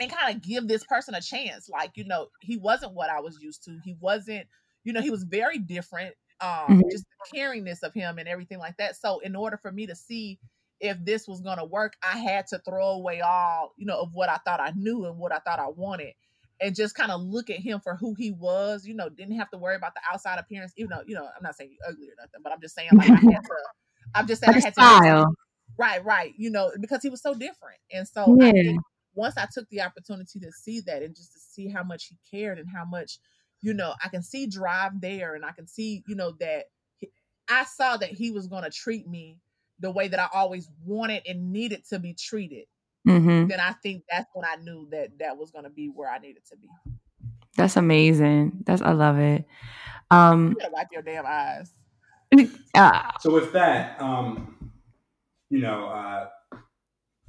and kind of give this person a chance. Like, you know, he wasn't what I was used to. He wasn't, you know, he was very different. Um, Mhm. just the caringness of him and everything like that. So in order for me to see if this was gonna work, I had to throw away all, you know, of what I thought I knew and what I thought I wanted. And just kind of look at him for who he was, you know, didn't have to worry about the outside appearance, even though, you know, I'm not saying you ugly or nothing, but I'm just saying like I had to I'm just saying I had to style. Right, right. You know, because he was so different. And so I Yeah. think once I took the opportunity to see that and just to see how much he cared and how much, you know, I can see drive there and I can see, you know, that he, I saw that he was going to treat me the way that I always wanted and needed to be treated. hmm Then I think that's when I knew that that was going to be where I needed to be. That's amazing. That's I love it. Um You gotta wipe your damn eyes. uh, So with that, um, you know, uh,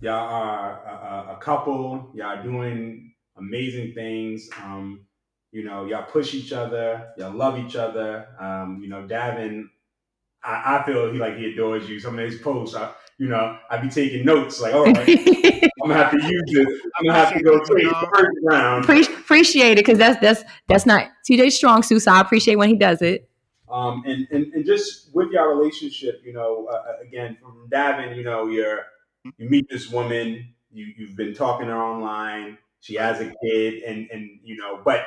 y'all are a, a- a couple. Y'all are doing amazing things. Um, you know, y'all push each other. Y'all love each other. Um, you know, Davin, I, I feel he like he adores you. Some of his posts, I, you know, I'd be taking notes. Like, all right, [LAUGHS] I'm gonna have to use this. I'm gonna have to go take the first round. Pre- appreciate it because that's that's that's not TJ's strong suit. So I appreciate when he does it. Um, and, and and just with your relationship, you know, uh, again from Davin, you know, you're you meet this woman, you you've been talking to her online, she has a kid, and and you know, but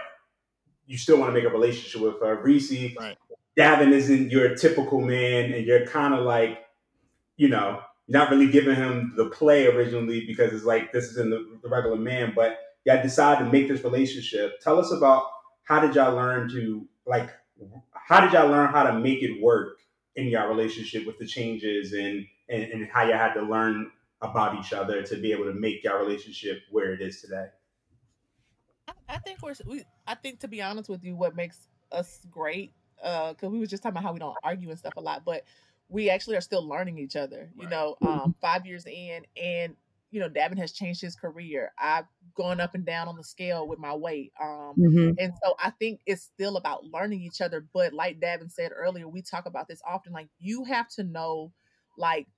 you still want to make a relationship with her. Reese, Right. Davin isn't your typical man, and you're kind of like, you know, not really giving him the play originally because it's like this isn't the, the regular man, but y'all decide to make this relationship. Tell us about how did y'all learn to like how did y'all learn how to make it work in your relationship with the changes and, and and how y'all had to learn about each other to be able to make your relationship where it is today? I, I think we're we. I think to be honest with you, what makes us great, because we was just talking about how we don't argue and stuff a lot, but we actually are still learning each other. You Right. know, um, five years in, and you know, Davin has changed his career. I've gone up and down on the scale with my weight. Um, hmm and so I think it's still about learning each other. But like Davin said earlier, we talk about this often. Like you have to know, like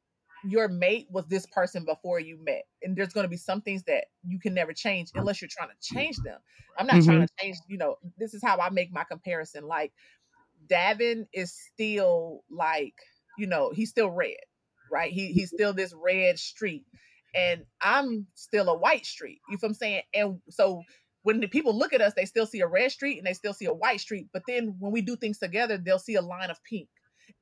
your mate was this person before you met, and there's going to be some things that you can never change unless you're trying to change them. I'm not trying to change. You know, this is how I make my comparison. Like Davin is still like, you know, he's still red, right? He he's still this red street, and I'm still a white street. You feel what I'm saying? And so when the people look at us, they still see a red street and they still see a white street. But then when we do things together, they'll see a line of pink.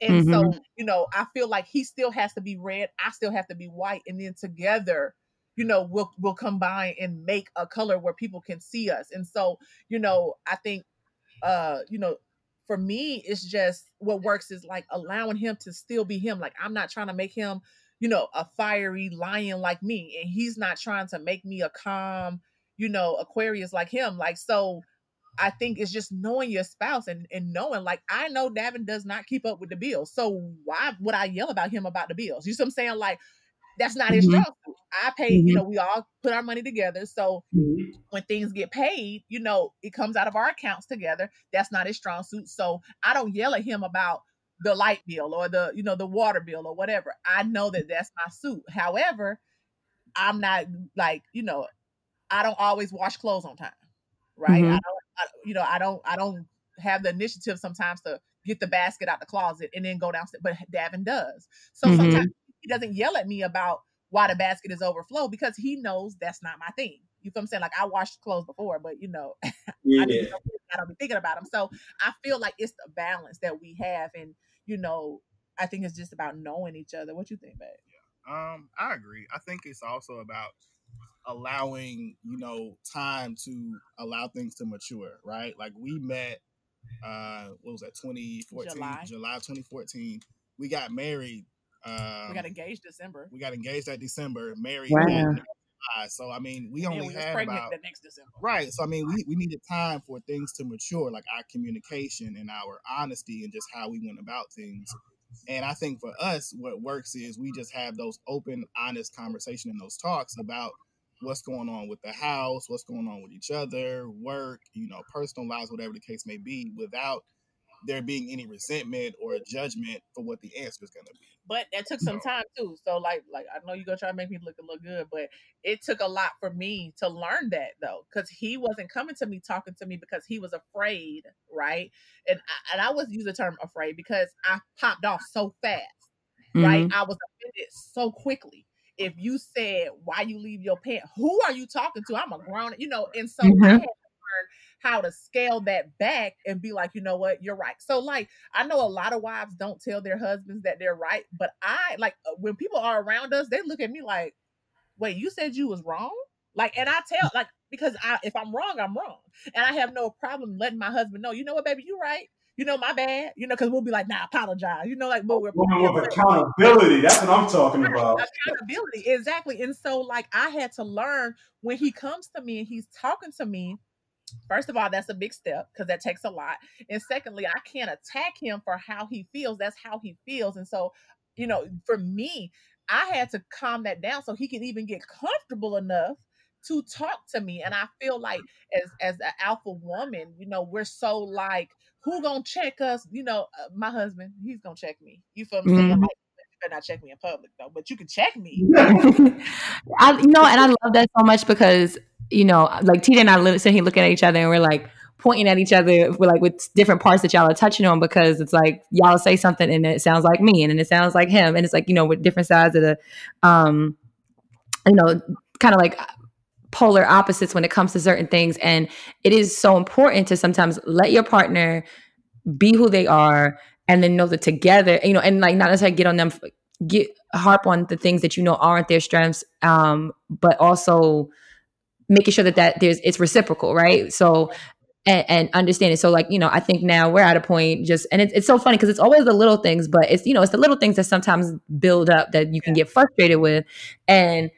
And so, you know, I feel like he still has to be red. I still have to be white. And then together, you know, we'll we'll combine and make a color where people can see us. And so, you know, I think uh, you know, for me, it's just what works is like allowing him to still be him. Like I'm not trying to make him, you know, a fiery lion like me, and he's not trying to make me a calm, you know, Aquarius like him. Like, so I think it's just knowing your spouse and, and knowing, like, I know Davin does not keep up with the bills. So why would I yell about him about the bills? You see what I'm saying? Like, that's not his Mhm. strong suit. I pay, Mhm. you know, we all put our money together. So Mhm. when things get paid, you know, it comes out of our accounts together. That's not his strong suit. So I don't yell at him about the light bill or the, you know, the water bill or whatever. I know that that's my suit. However, I'm not like, you know, I don't always wash clothes on time. Right. Mhm. I don't, I, you know, I don't, I don't have the initiative sometimes to get the basket out the closet and then go downstairs, but Davin does. So Mhm. sometimes he doesn't yell at me about why the basket is overflow because he knows that's not my thing. You feel what I'm saying? Like I washed clothes before, but you know, [LAUGHS] I, Yeah. just don't, I don't be thinking about them. So I feel like it's the balance that we have, and you know, I think it's just about knowing each other. What you think, babe? Um, I agree. I think it's also about allowing, you know, time to allow things to mature, right? Like we met uh what was that, 2014, July. July 2014. We got married. Um we got engaged December. we got engaged that December, married Wow. July. So I mean, we only we had pregnant about the next December. Right. So I mean, we, we needed time for things to mature, like our communication and our honesty and just how we went about things. And I think for us, what works is we just have those open, honest conversation and those talks about what's going on with the house, what's going on with each other, work, you know, personal lives, whatever the case may be, without there being any resentment or judgment for what the answer is going to be. but that took some No. time too. So like like I know you're gonna try to make me look and look good, but it took a lot for me to learn that though, because he wasn't coming to me talking to me because he was afraid, right? And I, and I was use the term afraid because I popped off so fast, right? Mhm. I was offended so quickly. If you said why you leave your pants, who are you talking to? I'm a grown, you know, and so I Mhm. had to learn how to scale that back and be like, you know what, you're right. So like I know a lot of wives don't tell their husbands that they're right, but I like uh, when people are around us, they look at me like, "Wait, you said you was wrong?" Like, and I tell like because I if I'm wrong, I'm wrong, and I have no problem letting my husband know. You know what, baby, you're right. You know my bad. You know because we'll be like, "Nah, apologize." You know, like, but we're Woman with accountability. That's what I'm talking about. accountability exactly and so like i had to learn when he comes to me and he's talking to me first of all that's a big step because that takes a lot. And secondly i can't attack him for how he feels that's how he feels. And so you know for me i had to calm that down so he can even get comfortable enough to talk to me. And i feel like as as an alpha woman you know we're so like who gonna check us? You know uh, my husband he's gonna check me. You feel me? Saying Mhm. like better not check me in public though but you can check me. [LAUGHS] I, you know, and I love that so much because you know, like Tita and I li- sitting here looking at each other, and we're like pointing at each other, we're like with different parts that y'all are touching on because it's like y'all say something and it sounds like me, and then it sounds like him, and it's like you know with different sides of the, um, you know, kind of like polar opposites when it comes to certain things, and it is so important to sometimes let your partner be who they are and then know that together you know and like not necessarily get on them get harp on the things that you know aren't their strengths um but also making sure that that there's it's reciprocal right? So and, and understand it so like you know i think now we're at a point just and it's, it's so funny because it's always the little things but it's you know it's the little things that sometimes build up that you can get frustrated with. And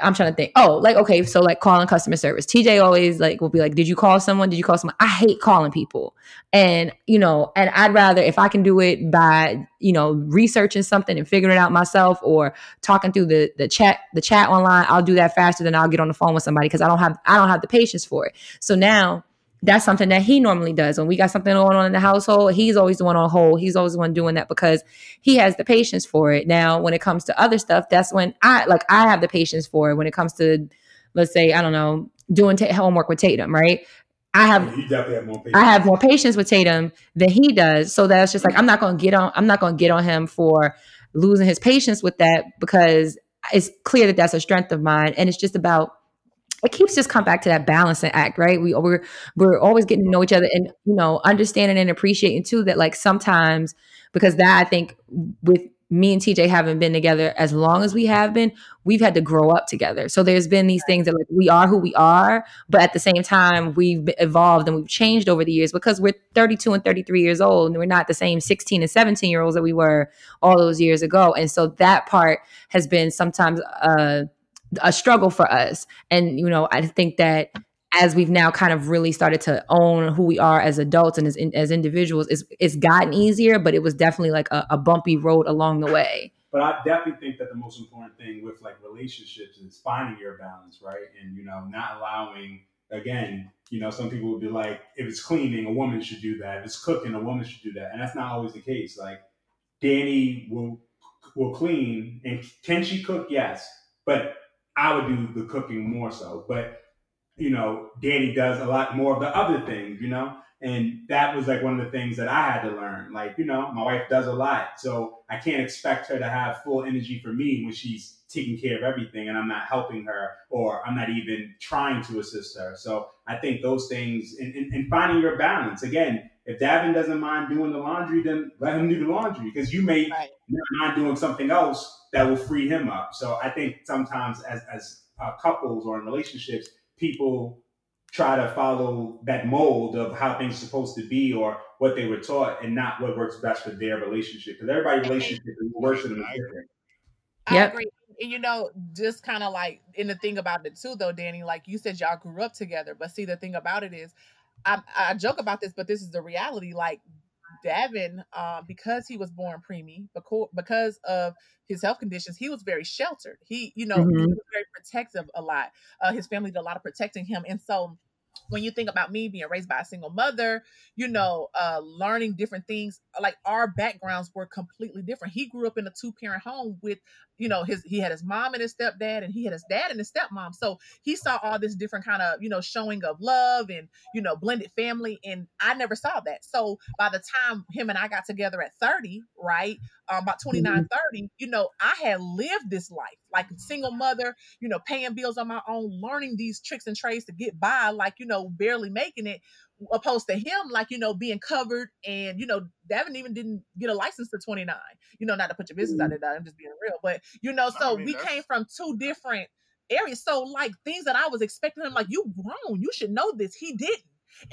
I'm trying to think. Oh, like okay, so like calling customer service. TJ always like will be like, "Did you call someone? Did you call someone?" I hate calling people, and you know, and I'd rather if I can do it by you know researching something and figuring it out myself, or talking through the the chat the chat online. I'll do that faster than I'll get on the phone with somebody because I don't have I don't have the patience for it. So now that's something that he normally does. When we got something going on in the household, he's always the one on hold. He's always the one doing that because he has the patience for it. Now, when it comes to other stuff, that's when I like I have the patience for it. When it comes to, let's say, I don't know, doing ta homework with Tatum, right? I have You definitely have more patience. I have more patience with Tatum than he does. So that's just like I'm not gonna get on I'm not gonna get on him for losing his patience with that because it's clear that that's a strength of mine. And it's just about it keeps just come back to that balancing act, right? We we're we're always getting to know each other and you know understanding and appreciating too that like sometimes because that I think with me and TJ haven't been together as long as we have been, we've had to grow up together. So there's been these things that like we are who we are, but at the same time we've evolved and we've changed over the years because we're 32 and 33 years old and we're not the same 16 and 17 year olds that we were all those years ago. And so that part has been sometimes uh a struggle for us. And you know, I think that as we've now kind of really started to own who we are as adults and as as individuals, it's it's gotten easier, but it was definitely like a, a bumpy road along the way. But I definitely think that the most important thing with like relationships is finding your balance, right? And you know, not allowing again, you know, some people would be like, if it's cleaning, a woman should do that. If it's cooking, a woman should do that. And that's not always the case. Like Danny will will clean and can she cook? Yes. But I would do the cooking more so. But you know, Danny does a lot more of the other things, you know? And that was like one of the things that I had to learn. Like, you know, my wife does a lot. So I can't expect her to have full energy for me when she's taking care of everything and I'm not helping her or I'm not even trying to assist her. So I think those things and, and, and finding your balance. Again, if Davin doesn't mind doing the laundry, then let him do the laundry because you may right. not mind doing something else that will free him up. So I think sometimes as, as uh, couples or in relationships, people try to follow that mold of how things are supposed to be or what they were taught and not what works best for their relationship. Because everybody's relationship is worse than different. I agree. And you know, just kind of like in the thing about it too, though, Danny, like you said, y'all grew up together. But see, the thing about it is, I, I joke about this, but this is the reality. Like Davin, uh, because he was born preemie, because of his health conditions, he was very sheltered. He, you know, mm-hmm. he was very protective a lot. Uh, his family did a lot of protecting him, and so when you think about me being raised by a single mother, you know, uh, learning different things, like our backgrounds were completely different. He grew up in a two parent home with, you know, his he had his mom and his stepdad, and he had his dad and his stepmom. So he saw all this different kind of, you know, showing of love and you know, blended family, and I never saw that. So by the time him and I got together at thirty, right, um, about 29, mm-hmm. 30, you know, I had lived this life like a single mother, you know, paying bills on my own, learning these tricks and trades to get by, like, you know, barely making it, opposed to him, like, you know, being covered. And, you know, Davin even didn't get a license to 29, you know, not to put your business out mm-hmm. there, I'm just being real. But, you know, so I mean, we that's... came from two different areas. So, like, things that I was expecting him, like, you grown, you should know this. He didn't.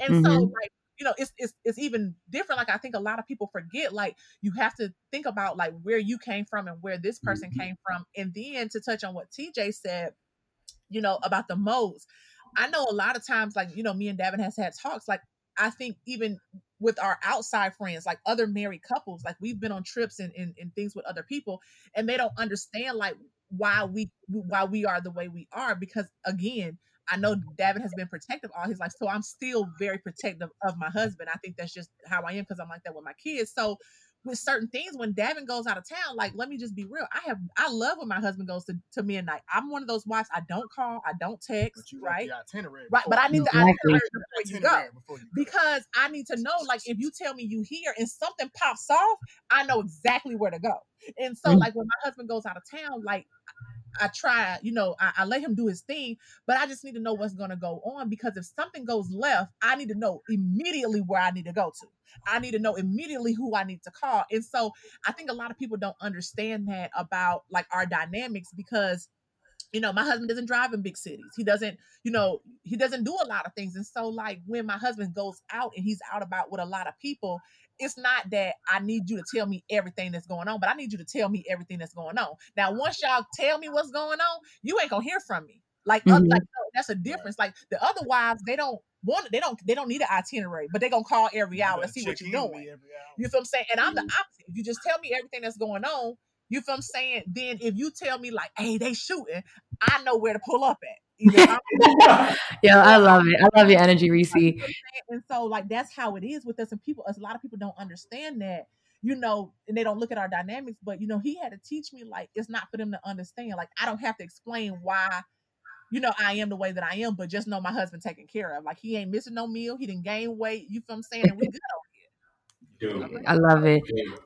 And mm-hmm. so, like, you know it's, it's it's even different like i think a lot of people forget like you have to think about like where you came from and where this person mm-hmm. came from and then to touch on what tj said you know about the modes i know a lot of times like you know me and davin has had talks like i think even with our outside friends like other married couples like we've been on trips and, and, and things with other people and they don't understand like why we why we are the way we are because again I know Davin has been protective all his life, so I'm still very protective of my husband. I think that's just how I am because I'm like that with my kids. So with certain things, when Davin goes out of town, like let me just be real. I have I love when my husband goes to, to midnight. I'm one of those wives. I don't call, I don't text, right? Right, but I need to itinerary before you go before you because I need to know. Like if you tell me you here and something pops off, I know exactly where to go. And so, mm-hmm. like when my husband goes out of town, like I try, you know, I, I, let him do his thing, but I just need to know what's going to go on because if something goes left, I need to know immediately where I need to go to. I need to know immediately who I need to call. And so I think a lot of people don't understand that about like our dynamics because you know, my husband doesn't drive in big cities. He doesn't, you know, he doesn't do a lot of things. And so, like, when my husband goes out and he's out about with a lot of people, it's not that I need you to tell me everything that's going on, but I need you to tell me everything that's going on. Now, once y'all tell me what's going on, you ain't gonna hear from me. Like, mm-hmm. like that's a difference. Like the other wives, they don't want they don't they don't need an itinerary, but they gonna call every hour and see what you're doing. You feel I'm saying? And I'm the mm-hmm. opposite. If you just tell me everything that's going on, you feel I'm saying? Then if you tell me like, hey, they shooting, I know where to pull up at. Yeah, [LAUGHS] I love it. I love your energy, Reese. And so, like, that's how it is with us. And people, a lot of people don't understand that, you know, and they don't look at our dynamics. But you know, he had to teach me like it's not for them to understand. Like, I don't have to explain why, you know, I am the way that I am, but just know my husband taken care of. Like, he ain't missing no meal. He didn't gain weight. You feel what I'm saying? And we good [LAUGHS] I love it,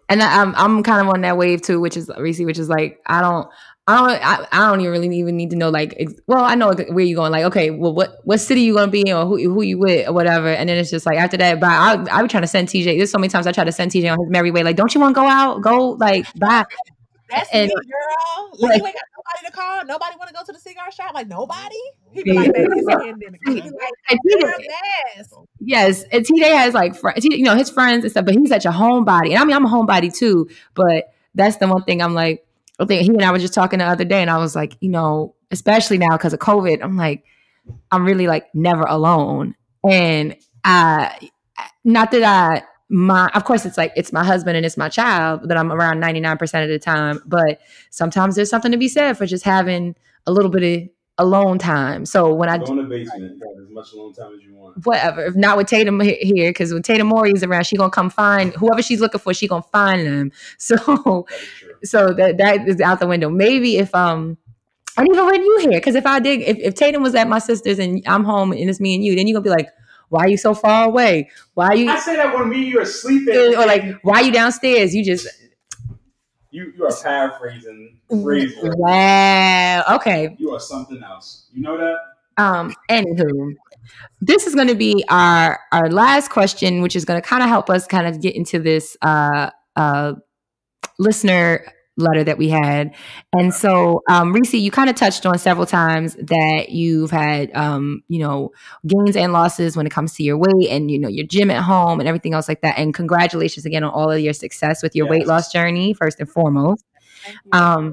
and I, am I'm, I'm kind of on that wave too, which is Reese, which is like I don't I don't I, I don't even really even need to know like ex- well I know where you're going like okay well what what city you gonna be in or who who you with or whatever. And then it's just like after that but I I be trying to send TJ there's so many times I try to send TJ on his merry way like don't you want to go out? Go like bye that's and, me, girl. Like, like, you ain't got nobody to call. Nobody want to go to the cigar shop. Like nobody. [LAUGHS] He be like, it's a pandemic. He be like, yes, and TJ has like friends, you know, his friends and stuff. But he's such a homebody, and I mean, I'm a homebody too. But that's the one thing I'm like. I think he and I were just talking the other day, and I was like, you know, especially now because of COVID, I'm like, I'm really like never alone. And I, not that I, my, of course, it's like it's my husband and it's my child that I'm around 99% of the time. But sometimes there's something to be said for just having a little bit of alone time. So when I Go in the basement, have as much alone time as you want. whatever. If not with Tatum here, because when Tatum Mori is around, she gonna come find whoever she's looking for. She gonna find them. [LAUGHS] So, That so that that is out the window. Maybe if um, and even when you here, because if I did, if, if Tatum was at my sister's and I'm home and it's me and you, then you're gonna be like, why are you so far away? Why are you I say that when me you are sleeping, or like why are you downstairs? You just you you are paraphrasing wow. Okay, You are something else. You know that? Um, anywho, this is going to be our our last question, which is going to kind of help us kind of get into this uh, uh, listener letter that we had. And so, um, Reese, you kind of touched on several times that you've had, um, you know, gains and losses when it comes to your weight and you know your gym at home and everything else like that. And congratulations again on all of your success with your weight loss journey, first and foremost. Um,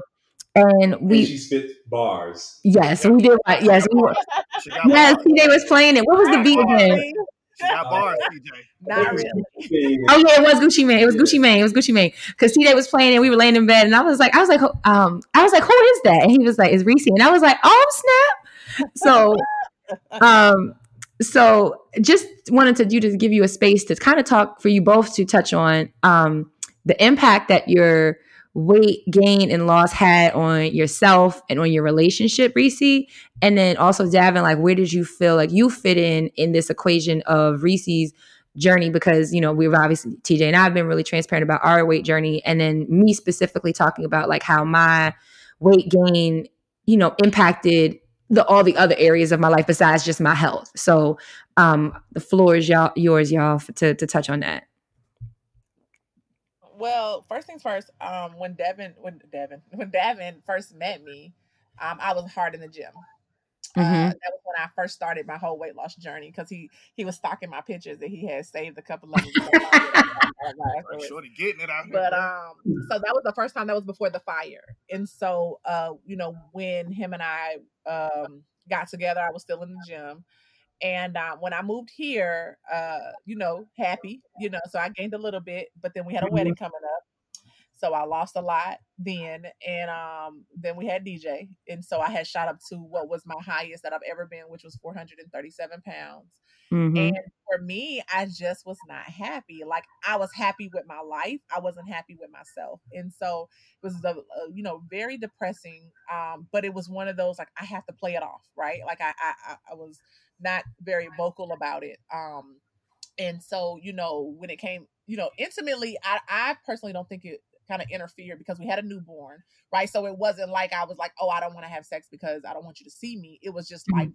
and And we, she spit bars. yes, we did. Yes, we were. [LAUGHS] She got Yes, bars. TJ was playing it. What was the beat again? She got bars, TJ. Not really. Oh yeah, it was Gucci Mane. It was Gucci Mane. It was Gucci Mane. Because TJ was playing and we were laying in bed and I was like, I was like, um, I was like, who is that? And he was like, it's Reese. And I was like, oh snap. So, [LAUGHS] um, so just wanted to you to give you a space to kind of talk for you both to touch on um the impact that your weight gain and loss had on yourself and on your relationship, Reese. And then also Davin, like where did you feel like you fit in in this equation of Reese's journey? Because you know we've obviously TJ and I've been really transparent about our weight journey and then me specifically talking about like how my weight gain you know impacted the all the other areas of my life besides just my health. So um the floor is y'all yours y'all to to touch on that Well, first things first. Um, when Davin, when Davin, [LAUGHS] when Davin first met me, um, I was hard in the gym. Uh, Mhm. that was when I first started my whole weight loss journey because he he was stalking my pictures that he had saved a couple of them. [LAUGHS] I did it. Right, Shorty getting it out here. But um, so that was the first time. That was before the fire, and so uh, you know, when him and I um got together, I was still in the gym, and uh, when I moved here, uh, you know, happy, you know, so I gained a little bit, but then we had a wedding coming up, so I lost a lot then, and um, then we had DJ, and so I had shot up to what was my highest that I've ever been, which was 437 pounds. Mhm. And for me, I just was not happy. Like I was happy with my life, I wasn't happy with myself, and so it was the uh, you know very depressing. Um, but it was one of those like I have to play it off, right? Like I, I- I was not very vocal about it. Um, and so you know when it came, you know, intimately, I I personally don't think it kind of interfered because we had a newborn, right? So it wasn't like I was like, oh, I don't want to have sex because I don't want you to see me. It was just like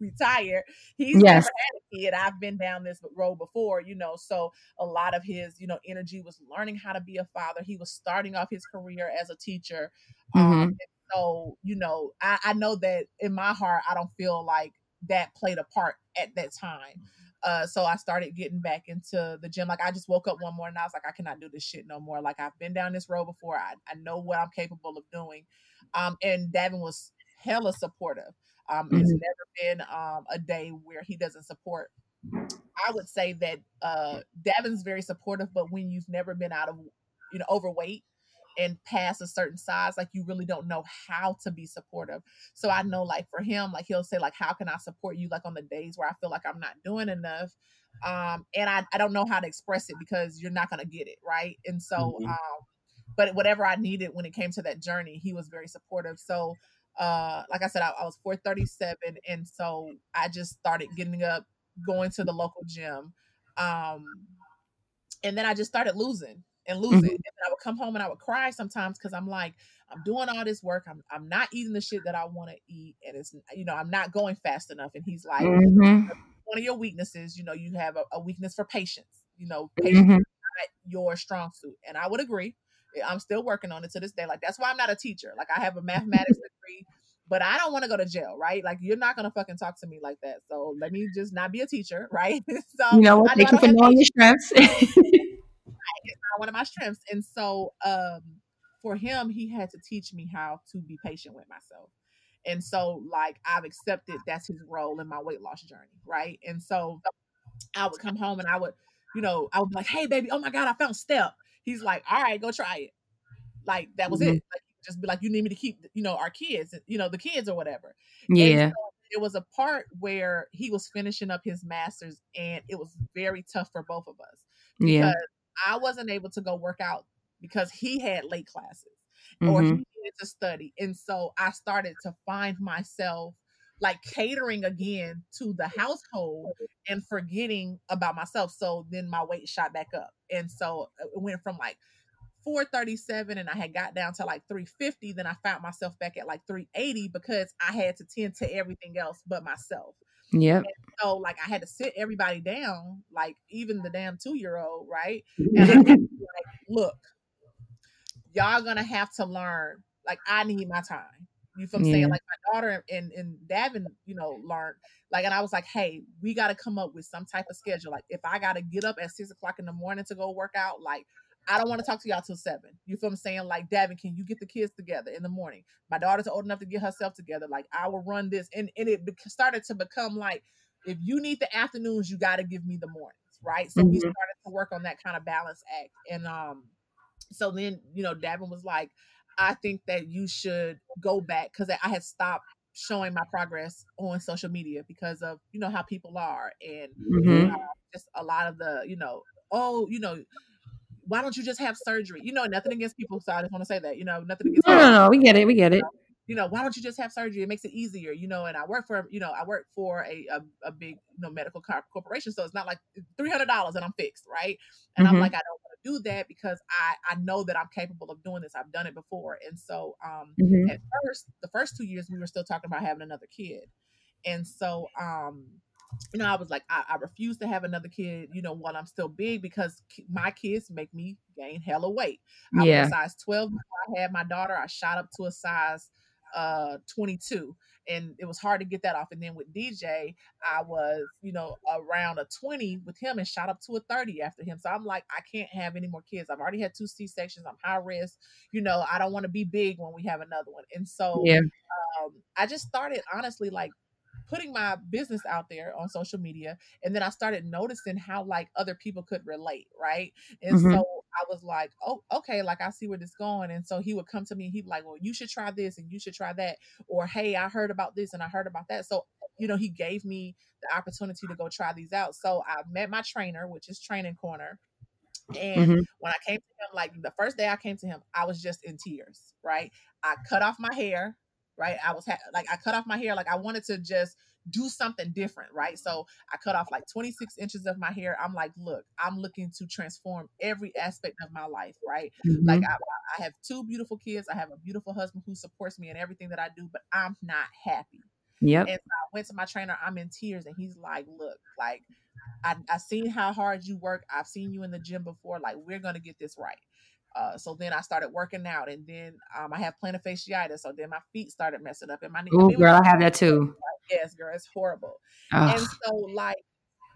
retired. He's Yes. never had a kid. I've been down this road before, you know. So a lot of his, you know, energy was learning how to be a father. He was starting off his career as a teacher. Um, so, you know, I, I know that in my heart, I don't feel like that played a part at that time. Uh, so I started getting back into the gym. Like I just woke up one morning, and I was like, I cannot do this shit no more. Like I've been down this road before. I, I know what I'm capable of doing. Um, and Davin was hella supportive. Um, It's Mhm. never been um, a day where he doesn't support. I would say that uh, Davin's very supportive, but when you've never been out of, you know, overweight and past a certain size, like you really don't know how to be supportive. So I know, like for him, like he'll say, like, how can I support you, like on the days where I feel like I'm not doing enough, um, and I, I don't know how to express it because you're not gonna get it right. And so, Mhm. um, but whatever I needed when it came to that journey, he was very supportive. So uh like I said, I, I was 437 and so I just started getting up, going to the local gym. Um and then I just started losing and losing. Mhm. And then I would come home and I would cry sometimes because I'm like, I'm doing all this work. I'm I'm not eating the shit that I want to eat. And it's you know, I'm not going fast enough. And he's like, Mhm. one of your weaknesses, you know, you have a, a weakness for patience. You know, patience Mhm. not your strong suit. And I would agree. Eh, I'm still working on it to this day. Like that's why I'm not a teacher. Like I have a mathematics [LAUGHS] degree, but I don't want to go to jail, right? Like you're not gonna fucking talk to me like that. So let me just not be a teacher, [LAUGHS] right? [LAUGHS] so You know what? I know Thank I you for don't knowing your patience. Strengths. It's not one of my strengths. And so um for him, he had to teach me how to be patient with myself. And so, like, I've accepted that's his role in my weight loss journey, right? And so, I would come home and I would, you know, I would be like, "Hey, baby, oh my god, I found step." He's like, "All right, go try it." Like that was Mhm. it. Like just be like, "You need me to keep, you know, our kids, you know, the kids or whatever." Yeah. it was a part where he was finishing up his masters, and it was very tough for both of us Yeah. I wasn't able to go work out because he had late classes or he Mhm. needed to study. And so I started to find myself like catering again to the household and forgetting about myself. So then my weight shot back up. And so uh, it went from like 437 and I had got down to like 350. Then I found myself back at like 380 because I had to tend to everything else but myself. Yep. So like I had to sit everybody down, like even the damn two year old, right? And I [LAUGHS] like, look, y'all gonna have to learn. Like I need my time. You feel what I'm saying? Like my daughter and and Davin, you know, learned. Like, and I was like, hey, we got to come up with some type of schedule. Like, if I got to get up at six o'clock in the morning to go work out, like, I don't want to talk to y'all till seven. You feel what I'm saying? Like, Davin, can you get the kids together in the morning? My daughter's old enough to get herself together. Like, I will run this, and and it started to become like, if you need the afternoons, you got to give me the mornings, right? So we Mhm. started to work on that kind of balance act, and um, so then you know, Davin was like, I think that you should go back because I had stopped showing my progress on social media because of you know how people are and Mhm. just a lot of the you know oh you know why don't you just have surgery you know nothing against people so i just want to say that you know nothing against No, no, no. We get it. We get it. you know why don't you just have surgery it makes it easier you know and i work for you know i work for a a, a big you know medical co- corporation so it's not like $300 and i'm fixed right and i'm Mhm. like i don't want to do that because i i know that i'm capable of doing this i've done it before and so um Mhm. at first the first two years we were still talking about having another kid and so um you know i was like i, I refuse to have another kid you know while i'm still big because my kids make me gain hella weight. I was a size 12 before i had my daughter. I shot up to a size uh 22 and it was hard to get that off. And then with dj i was you know around a 20 with him and shot up to a 30 after him. So i'm like i can't have any more kids. I've already had two c-sections i'm high risk. You know i don't want to be big when we have another one. And so Yeah. um, I just started honestly like putting my business out there on social media and then I started noticing how like other people could relate, right? And Mhm. so I was like, "Oh, okay, like I see where this going." And so he would come to me and he'd be like, "Well, you should try this and you should try that." Or, "Hey, I heard about this and I heard about that." So, you know, he gave me the opportunity to go try these out. So, I met my trainer, which is Training Corner. And Mhm. when I came to him, like the first day I came to him, I was just in tears, right? I cut off my hair, right? I was ha- like, I cut off my hair, like I wanted to just do something different, right? So I cut off like 26 inches of my hair. I'm like, look, I'm looking to transform every aspect of my life, right? Like Mhm. I, I have two beautiful kids. I have a beautiful husband who supports me in everything that I do, but I'm not happy. Yep. And so I went to my trainer. I'm in tears, and he's like, "Look, like I I seen how hard you work. I've seen you in the gym before. Like we're gonna get this right." Uh, so then I started working out, and then um, I have plantar fasciitis. So then my feet started messing up, and my knee. Oh, mean, it was- girl, I have that too. yes, girl, it's horrible. And so like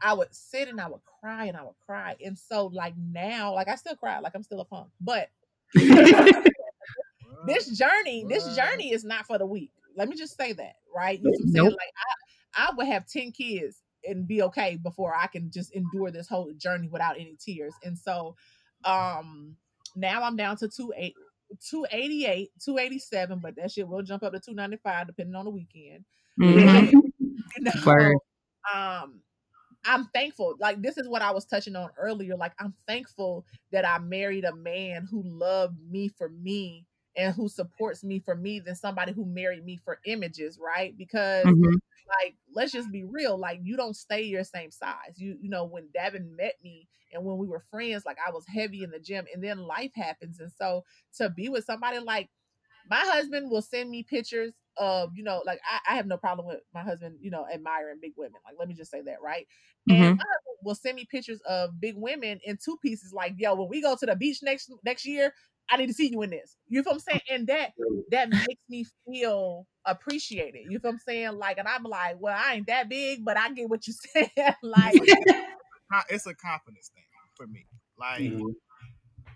I would sit and I would cry and I would cry. And so like now, like I still cry, like I'm still a punk. But [LAUGHS] this journey, this journey is not for the weak. Let me just say that, right? You know what I'm saying? Nope. Like I, I would have 10 kids and be okay before I can just endure this whole journey without any tears. And so um now I'm down to two eight 288, 287, but that shit will jump up to 295 depending on the weekend. Mhm. [LAUGHS] You know, Word. um I'm thankful. Like this is what I was touching on earlier. Like I'm thankful that I married a man who loved me for me and who supports me for me than somebody who married me for images, right? Because Mhm. like let's just be real like you don't stay your same size you you know when Davin met me and when we were friends like I was heavy in the gym and then life happens and so to be with somebody like my husband will send me pictures of you know like I, I have no problem with my husband you know admiring big women like let me just say that right and Mhm. my husband will send me pictures of big women in two pieces like yo when we go to the beach next next year I need to see you in this. You feel what I'm saying? And that that makes me feel appreciated. You feel what I'm saying? Like, and I'm like, well, I ain't that big, but I get what you [LAUGHS] said. like, it's a confidence thing for me. Like Mhm.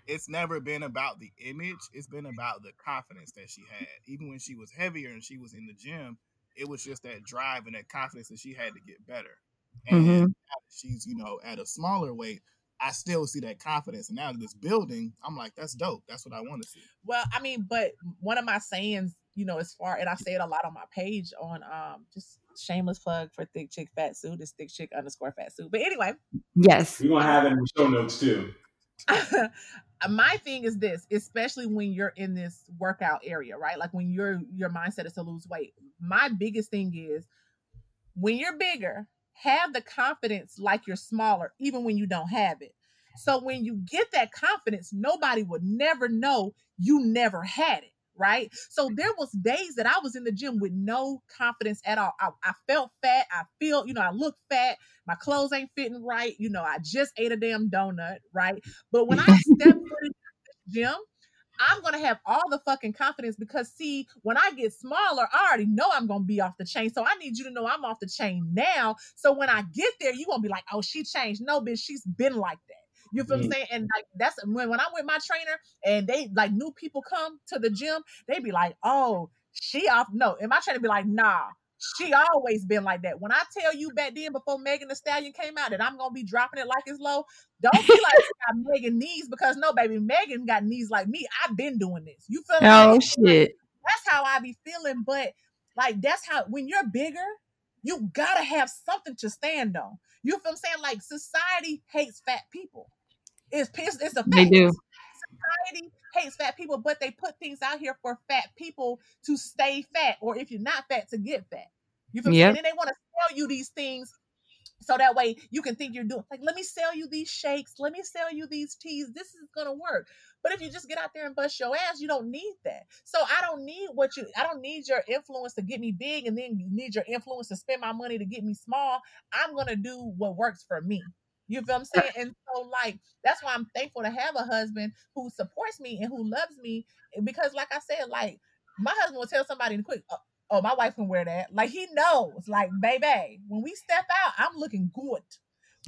it's never been about the image. It's been about the confidence that she had. Even when she was heavier and she was in the gym, it was just that drive and that confidence that she had to get better. And Mhm. she's, you know, at a smaller weight, I still see that confidence. And now in this building, I'm like, that's dope. That's what I want to see. Well, I mean, but one of my sayings, you know, as far and I say it a lot on my page on um just shameless plug for thick chick fat suit is thick chick underscore fat suit. But anyway, Yes. We're gonna have it in the show notes too. [LAUGHS] my thing is this, especially when you're in this workout area, right? Like when your your mindset is to lose weight. My biggest thing is when you're bigger, have the confidence like you're smaller, even when you don't have it. So when you get that confidence, nobody would never know you never had it, right? So there was days that I was in the gym with no confidence at all. I, I felt fat. I feel, you know, I look fat. My clothes ain't fitting right. You know, I just ate a damn donut, right? But when I step foot in the gym, I'm gonna have all the fucking confidence because see, when I get smaller, I already know I'm gonna be off the chain. So I need you to know I'm off the chain now. So when I get there, you gonna be like, oh, she changed. No, bitch, she's been like that. You feel what I'm mm. saying? And like that's when when I'm with my trainer and they like new people come to the gym, they be like, oh, she off. No, and my trainer be like, nah. She always been like that. When I tell you back then, before Megan Thee Stallion came out, that I'm gonna be dropping it like it's low, don't be like Megan knees because no, baby, Megan got knees like me. I've been doing this. You feel me? Oh shit. That's how I be feeling. But like that's how when you're bigger, you gotta have something to stand on. You feel what I'm saying? Like society hates fat people. It's pissed, It's a fact. They do. Society hates fat people, but they put things out here for fat people to stay fat, or if you're not fat, to get fat. You feel me? Yep. And they want to sell you these things so that way you can think you're doing like, let me sell you these shakes, let me sell you these teas. This is gonna work. But if you just get out there and bust your ass, you don't need that. So I don't need what you I don't need your influence to get me big and then you need your influence to spend my money to get me small. I'm gonna do what works for me. You feel what I'm saying? And so like that's why I'm thankful to have a husband who supports me and who loves me. Eh, because like I said, like my husband will tell somebody in quick, "Oh, oh, my wife can wear that. Like he knows, like, baby, when we step out, I'm looking good.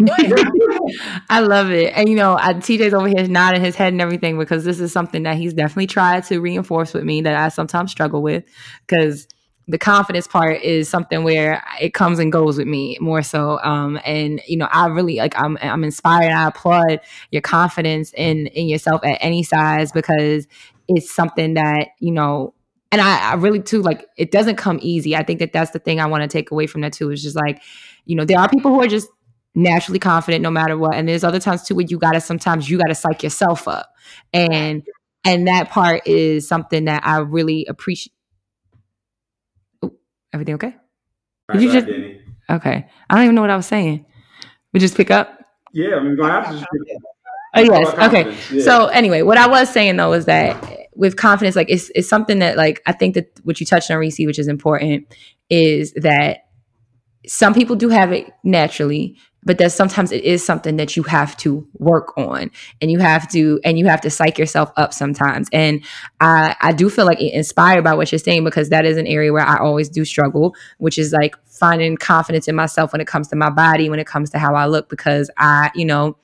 [LAUGHS] I love it. And you know, I, TJ's over here nodding his head and everything because this is something that he's definitely tried to reinforce with me that I sometimes struggle with because the confidence part is something where it comes and goes with me more so. Um, and you know, I really like I'm I'm inspired. I applaud your confidence in in yourself at any size because it's something that you know. And I, I really too like it doesn't come easy. I think that that's the thing I want to take away from that too. Is just like, you know, there are people who are just naturally confident no matter what, and there's other times too where you gotta sometimes you gotta psych yourself up, and and that part is something that I really appreciate. Everything okay? Did you just- Danny. Okay. I don't even know what I was saying. We just pick up. Yeah, I mean, we're gonna have to just Oh yes. Okay. yeah. So anyway, what I was saying though is that with confidence, like it's it's something that like I think that what you touched on, Reese, which is important, is that some people do have it naturally, but that sometimes it is something that you have to work on, and you have to and you have to psych yourself up sometimes. And I I do feel like inspired by what you're saying because that is an area where I always do struggle, which is like finding confidence in myself when it comes to my body, when it comes to how I look, because I you know.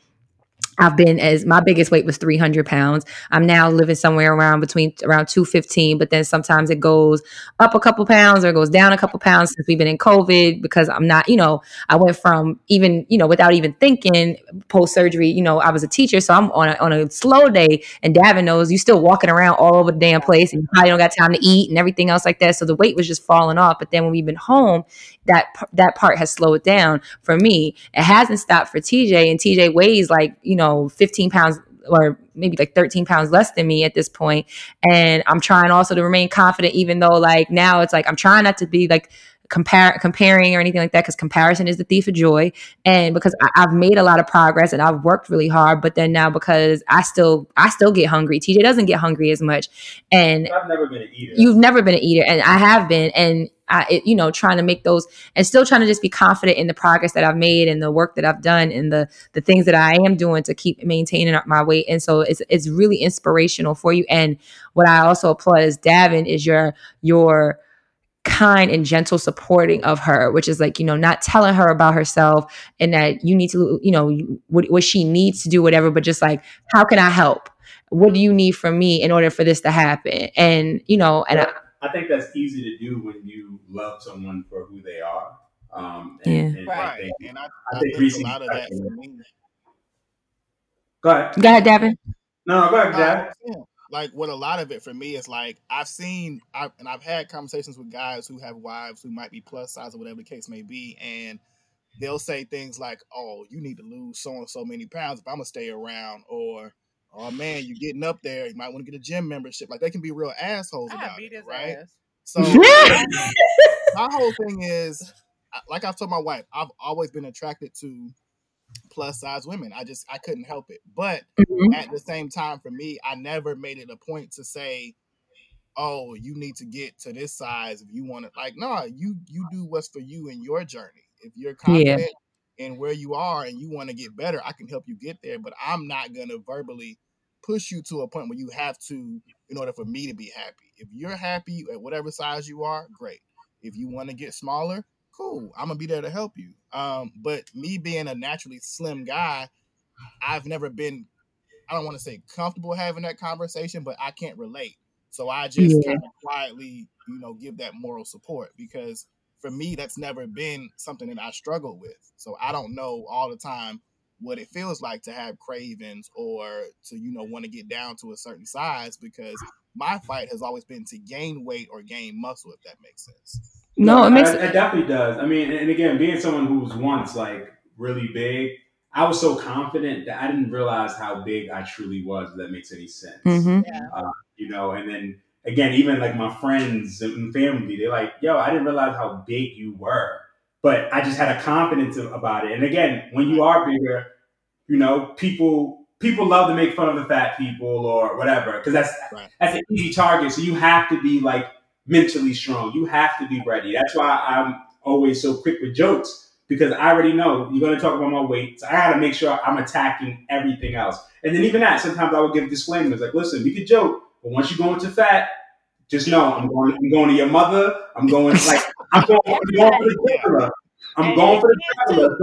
I've been as my biggest weight was 300 pounds. I'm now living somewhere around between around 215, but then sometimes it goes up a couple pounds or it goes down a couple pounds since we've been in COVID because I'm not, you know, I went from even, you know, without even thinking post surgery, you know, I was a teacher. So I'm on a, on a slow day and Davin knows you're still walking around all over the damn place and you probably don't got time to eat and everything else like that. So the weight was just falling off. But then when we've been home, that, that part has slowed down for me. It hasn't stopped for TJ and TJ weighs like, you know, 15 pounds or maybe like 13 pounds less than me at this point. And i'm trying also to remain confident even though like now it's like i'm trying not to be like compare comparing or anything like that because comparison is the thief of joy. And because I, i've made a lot of progress and i've worked really hard but then now because i still i still get hungry. Tj doesn't get hungry as much. And I've never been an eater. you've never been an eater and i have been. And i you know trying to make those and still trying to just be confident in the progress that i've made and the work that i've done and the the things that i am doing to keep maintaining my weight. And so it's it's really inspirational for you. And what i also applaud is davin is your your kind and gentle supporting of her which is like you know not telling her about herself and that you need to you know what, what she needs to do whatever but just like how can i help? What do you need from me in order for this to happen? And you know and I, I think that's easy to do when you love someone for who they are um and, Yeah. and Right. I think, And I, I I think think Reese a lot of that for me. go ahead go ahead Davin. no no go ahead No, yeah. Like what a lot of it for me is like I've seen I've, and I've had conversations with guys who have wives who might be plus size or whatever the case may be, and they'll say things like, "Oh, you need to lose so and so many pounds if I'm gonna stay around," or "Oh man, you're getting up there. You might want to get a gym membership." Like they can be real assholes I about beat it, his right? ass. So [LAUGHS] my whole thing is, like I've told my wife, I've always been attracted to plus size women. I just I couldn't help it, but Mhm. at the same time for me i never made it a point to say oh you need to get to this size if you want to like no you you do what's for you in your journey if you're Yeah. confident in where you are and you want to get better i can help you get there but i'm not going to verbally push you to a point where you have to in order for me to be happy if you're happy at whatever size you are great if you want to get smaller cool i'm gonna be there to help you um but me being a naturally slim guy i've never been I don't want to say comfortable having that conversation, but I can't relate. So I just Yeah. kind of quietly, you know, give that moral support because for me, that's never been something that I struggle with. So I don't know all the time what it feels like to have cravings or to, you know, want to get down to a certain size because my fight has always been to gain weight or gain muscle, if that makes sense. no it makes it, it definitely does. I mean, and again, being someone who was once like really big, I was so confident that I didn't realize how big I truly was. If that makes any sense, Mhm. Yeah. you know. And then again, even like my friends and family, they're like, "Yo, I didn't realize how big you were," but I just had a confidence about it. And again, when you are bigger, you know, people people love to make fun of the fat people or whatever because that's Right. that's an easy target. So you have to be like mentally strong. You have to be ready. That's why I'm always so quick with jokes because I already know you're going to talk about my weight. So I got to make sure I'm attacking everything else. And then even that, sometimes I would give disclaimers like, listen, we could joke, but once you go into fat, just know I'm going. I'm going to your mother. I'm going like I'm going. I'm going for the jugular. I'm going for the you jugular.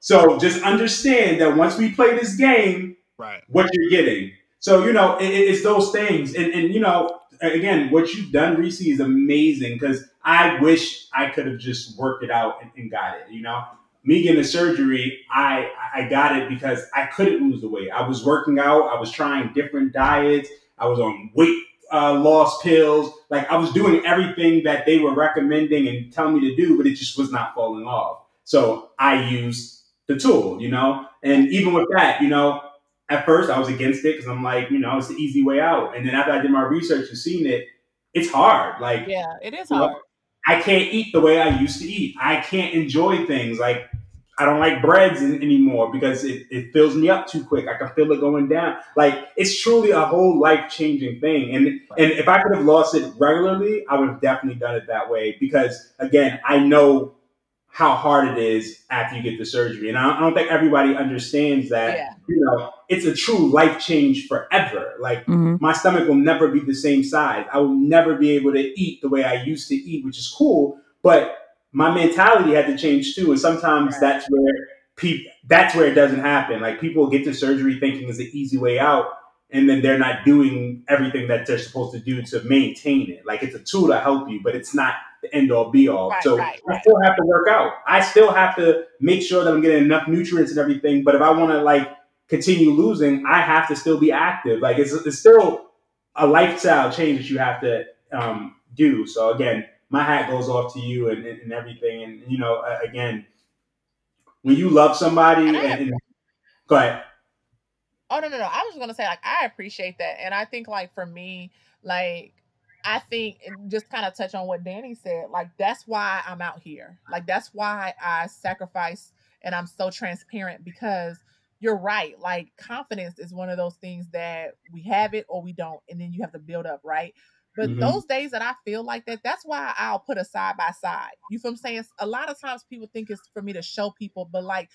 So, so just understand that once we play this game, Right. what you're getting. So you know, it, it- it's those things, and and you know, again, what you've done, Reese, is amazing because I wish I could have just worked it out and, and got it. You know, me getting the surgery, I I got it because I couldn't lose the weight. I was working out, I was trying different diets, I was on weight uh, loss pills, like I was doing everything that they were recommending and telling me to do, but it just was not falling off. So I used the tool, you know, and even with that, you know, at first I was against it because I'm like, you know, it's the easy way out. And then after I did my research and seen it, it's hard. Like Yeah, it is you know, hard. I can't eat the way I used to eat. I can't enjoy things like I don't like breads in, anymore because it, it fills me up too quick. I can feel it going down. Like it's truly a whole life changing thing. And and if I could have lost it regularly, I would have definitely done it that way because again, I know how hard it is after you get the surgery. And I don't, I don't think everybody understands that, Yeah. you know, it's a true life change forever. Like Mhm. my stomach will never be the same size. I will never be able to eat the way I used to eat, which is cool. But my mentality had to change too. And sometimes Right. that's where people that's where it doesn't happen. Like people get to surgery thinking it's an easy way out, and then they're not doing everything that they're supposed to do to maintain it. Like it's a tool to help you, but it's not the end all be all. Right, so right, I still have to work out. I still have to make sure that I'm getting enough nutrients and everything. But if I want to like continue losing, I have to still be active. Like it's, it's still a lifestyle change that you have to um, do. So again, my hat goes off to you and, and, and everything. And you know, again, when you love somebody, And and, and go ahead. Oh no, no, no. I was gonna say like I appreciate that, and I think like for me, like I think just kind of touch on what Danny said. Like that's why I'm out here. Like that's why I sacrifice and I'm so transparent because you're right. Like confidence is one of those things that we have it or we don't, and then you have to build up, right? But Mhm. those days that I feel like that, that's why I'll put a side by side. You feel what I'm saying? A lot of times people think it's for me to show people, but like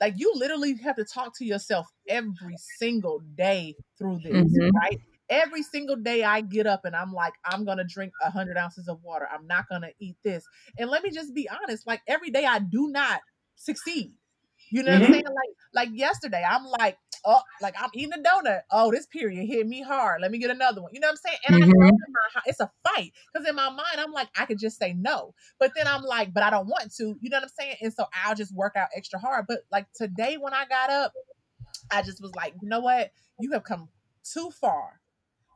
like you literally have to talk to yourself every single day through this, Mhm. right? every single day I get up and I'm like, I'm gonna drink a hundred ounces of water. I'm not gonna eat this. And let me just be honest, like every day I do not succeed. You know mm-hmm. what I'm mm-hmm. saying? Like like yesterday, I'm like, oh, like I'm eating a donut. Oh, this period hit me hard. Let me get another one. You know what I'm saying? And mm-hmm. I my, it's a fight because in my mind, I'm like, I could just say no, but then I'm like, but I don't want to. You know what I'm saying? And so I'll just work out extra hard. But like today, when I got up, I just was like, you know what? You have come too far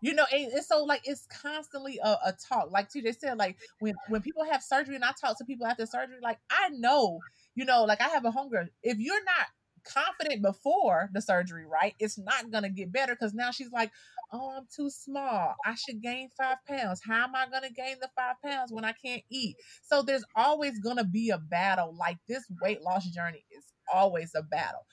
you know and, and, so like it's constantly a, a, talk like tj said like when when people have surgery and i talk to people after surgery like i know you know like i have a hunger if you're not confident before the surgery right it's not gonna get better because now she's like oh i'm too small i should gain five pounds how am i gonna gain the five pounds when i can't eat so there's always gonna be a battle like this weight loss journey is always a battle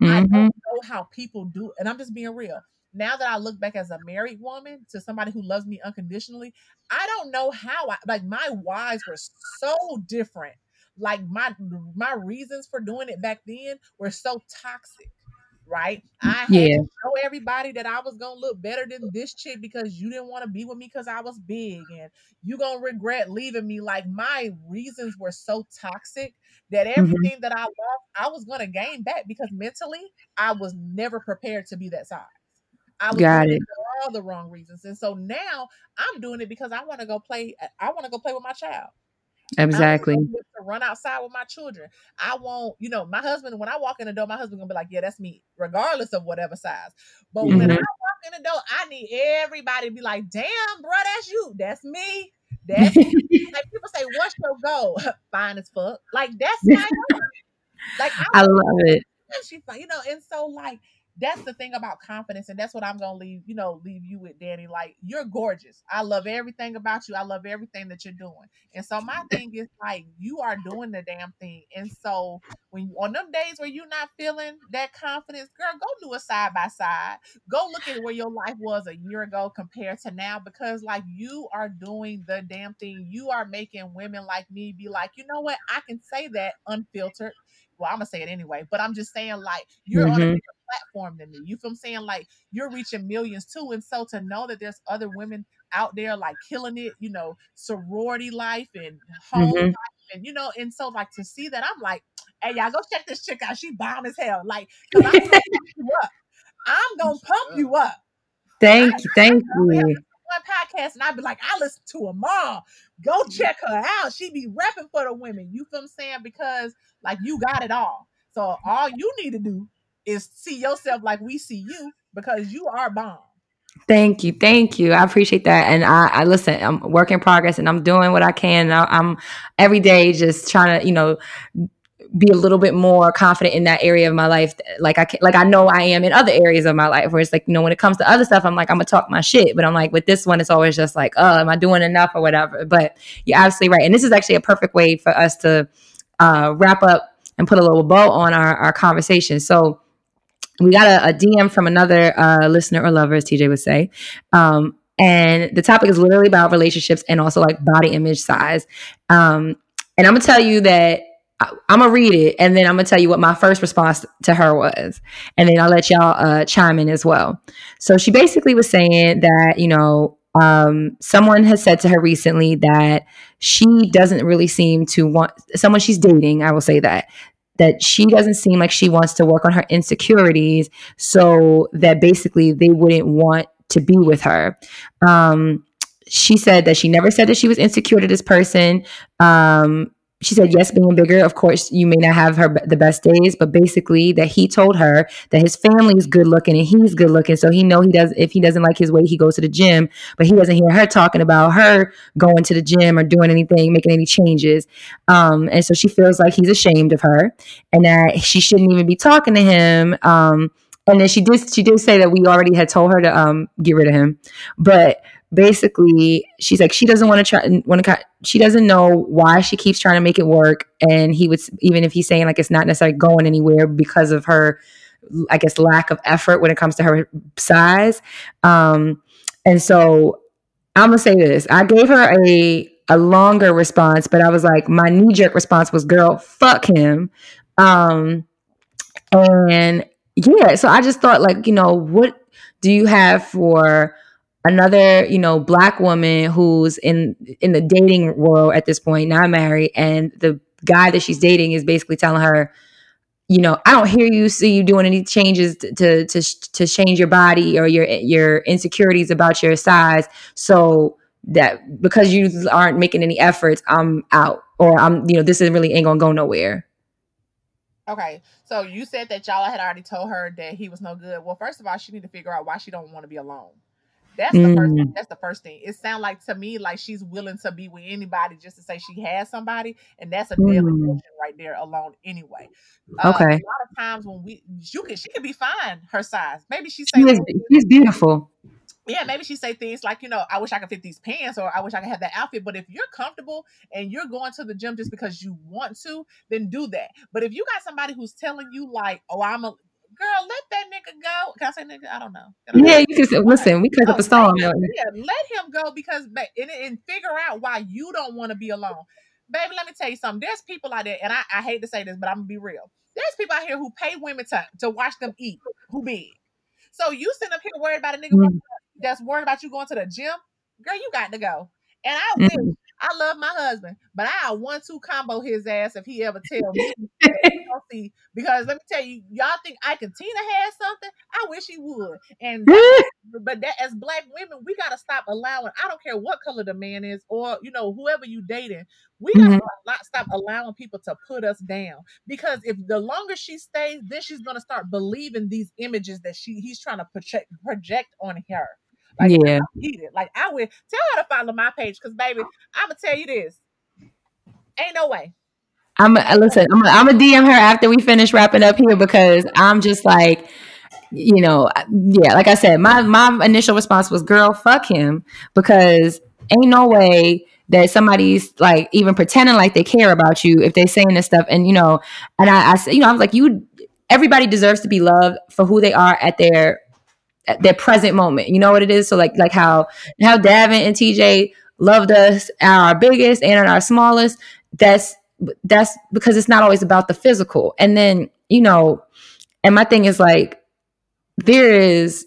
mm-hmm. i don't know how people do and i'm just being real now that I look back as a married woman to somebody who loves me unconditionally, I don't know how I like my whys were so different. Like my my reasons for doing it back then were so toxic. Right, I had yeah. to show everybody that I was gonna look better than this chick because you didn't want to be with me because I was big, and you gonna regret leaving me. Like my reasons were so toxic that mm-hmm. everything mm-hmm. that I lost, I was gonna gain back because mentally I was never prepared to be that size. I was Got it. for all the wrong reasons. And so now I'm doing it because I want to go play. I want to go play with my child. Exactly. To run outside with my children. I want, you know, my husband, when I walk in the door, my husband gonna be like, Yeah, that's me, regardless of whatever size. But mm-hmm. when I walk in the door, I need everybody to be like, damn, bro, that's you. That's me. That's [LAUGHS] like people say, What's your goal? [LAUGHS] Fine as fuck. Like that's [LAUGHS] my like I, I love it. She you know, and so like that's the thing about confidence and that's what i'm gonna leave you know leave you with danny like you're gorgeous. I love everything about you. I love everything that you're doing. And so my thing is like you are doing the damn thing. And so when on them days where you're not feeling that confidence girl go do a side by side. Go look at where your life was a year ago compared to now because like you are doing the damn thing. You are making women like me be like you know what? I can say that unfiltered. Well, I'm gonna say it anyway, but I'm just saying like you're mm-hmm. on a mm-hmm. Platform than me. You feel I'm saying? Like you're reaching millions too. And so to know that there's other women out there like killing it, you know, sorority life and home mm-hmm. life and you know, and so like to see that I'm like, hey y'all go check this chick out. She bomb as hell. Like, cause I'm gonna pump [LAUGHS] you up. I'm gonna pump you up. Thank you, thank you one podcast and I'd be like, I listen to her mom. Go check her out. She be repping for the women. You feel I'm saying? Because like you got it all. So all you need to do is see yourself like we see you because you are bomb. Thank you, thank you. I appreciate that, and I, I listen. I'm work in progress, and I'm doing what I can. I, I'm every day just trying to, you know, be a little bit more confident in that area of my life like i can, like i know i am in other areas of my life where it's like you know when it comes to other stuff i'm like i'm gonna talk my shit but i'm like with this one it's always just like oh am i doing enough or whatever but you're absolutely right and this is actually a perfect way for us to uh, wrap up and put a little bow on our, our conversation so we got a, a dm from another uh, listener or lover as tj would say um, and the topic is literally about relationships and also like body image size um, and i'm gonna tell you that I, am gonna read it and then I'm gonna tell you what my first response to her was, and then I'll let y'all uh, chime in as well. So she basically was saying that you know um, someone has said to her recently that she doesn't really seem to want someone she's dating. I will say that that she doesn't seem like she wants to work on her insecurities, so that basically they wouldn't want to be with her. Um, she said that she never said that she was insecure to this person. Um, she said yes being bigger. Of course you may not have her the best days but basically that he told her that his family is good looking and he's good looking. So he know he does if he doesn't like his weight he goes to the gym but he doesn't hear her talking about her going to the gym or doing anything making any changes. Um, and so she feels like he's ashamed of her and that she shouldn't even be talking to him. Um, and then she did she did say that we already had told her to um, get rid of him but basically she's like she doesn't want to try want to she doesn't know why she keeps trying to make it work and he would even if he's saying like it's not necessarily going anywhere because of her i guess lack of effort when it comes to her size um and so i'm gonna say this i gave her a a longer response but i was like my knee-jerk response was girl fuck him um and yeah so i just thought like you know what do you have for another you know black woman who's in in the dating world at this point not married and the guy that she's dating is basically telling her you know i don't hear you see you doing any changes to to to, to change your body or your your insecurities about your size so that because you aren't making any efforts i'm out or i'm you know this is really ain't gonna go nowhere Okay, so you said that y'all had already told her that he was no good. Well, first of all, she need to figure out why she don't want to be alone. That's the first. Mm. That's the first thing. It sounds like to me like she's willing to be with anybody just to say she has somebody, and that's a Mm. mission right there alone. Anyway, uh, okay a lot of times when we, you can, she could be fine her size. Maybe she say, she is she's beautiful yeah, maybe she say things like, you know, I wish I could fit these pants or I wish I could have that outfit. But if you're comfortable and you're going to the gym just because you want to, then do that. But if you got somebody who's telling you like, oh, I'm a girl, let that nigga go. Can I say nigga? I don't know. I yeah say- you can say, listen we cut Oh, up a storm let yeah, let him go because and, and figure out why you don't want to be alone. Baby, let me tell you something. There's people out there, and I, I hate to say this, but I'm gonna be real. There's people out here who pay women to, to watch them eat who big. So you sitting up here worried about a nigga Mm. that's worried about you going to the gym, girl, you got to go. And I wish Mm. I love my husband, but I one two combo his ass if he ever tell me that he don't see. Because let me tell you, y'all think Ike and Tina had something? I wish he would. And [LAUGHS] but that as black women, we gotta stop allowing. I don't care what color the man is, or you know whoever you dating. We gotta Mhm. stop, stop allowing people to put us down. Because if the longer she stays, then she's gonna start believing these images that she he's trying to project project on her. Like yeah it. Like I would tell her to follow my page because baby, I'ma tell you this. Ain't no way. I'm a, uh, listen. I'm a, I'm a DM her after we finish wrapping up here because I'm just like, you know, yeah. Like I said, my my initial response was, "Girl, fuck him," because ain't no way that somebody's like even pretending like they care about you if they're saying this stuff. And you know, and I, I said, you know, I was like, you. Everybody deserves to be loved for who they are at their their present moment. You know what it is. So like like how how Davin and TJ loved us at our biggest and at our smallest. That's that's because it's not always about the physical. And then, you know, and my thing is like, there is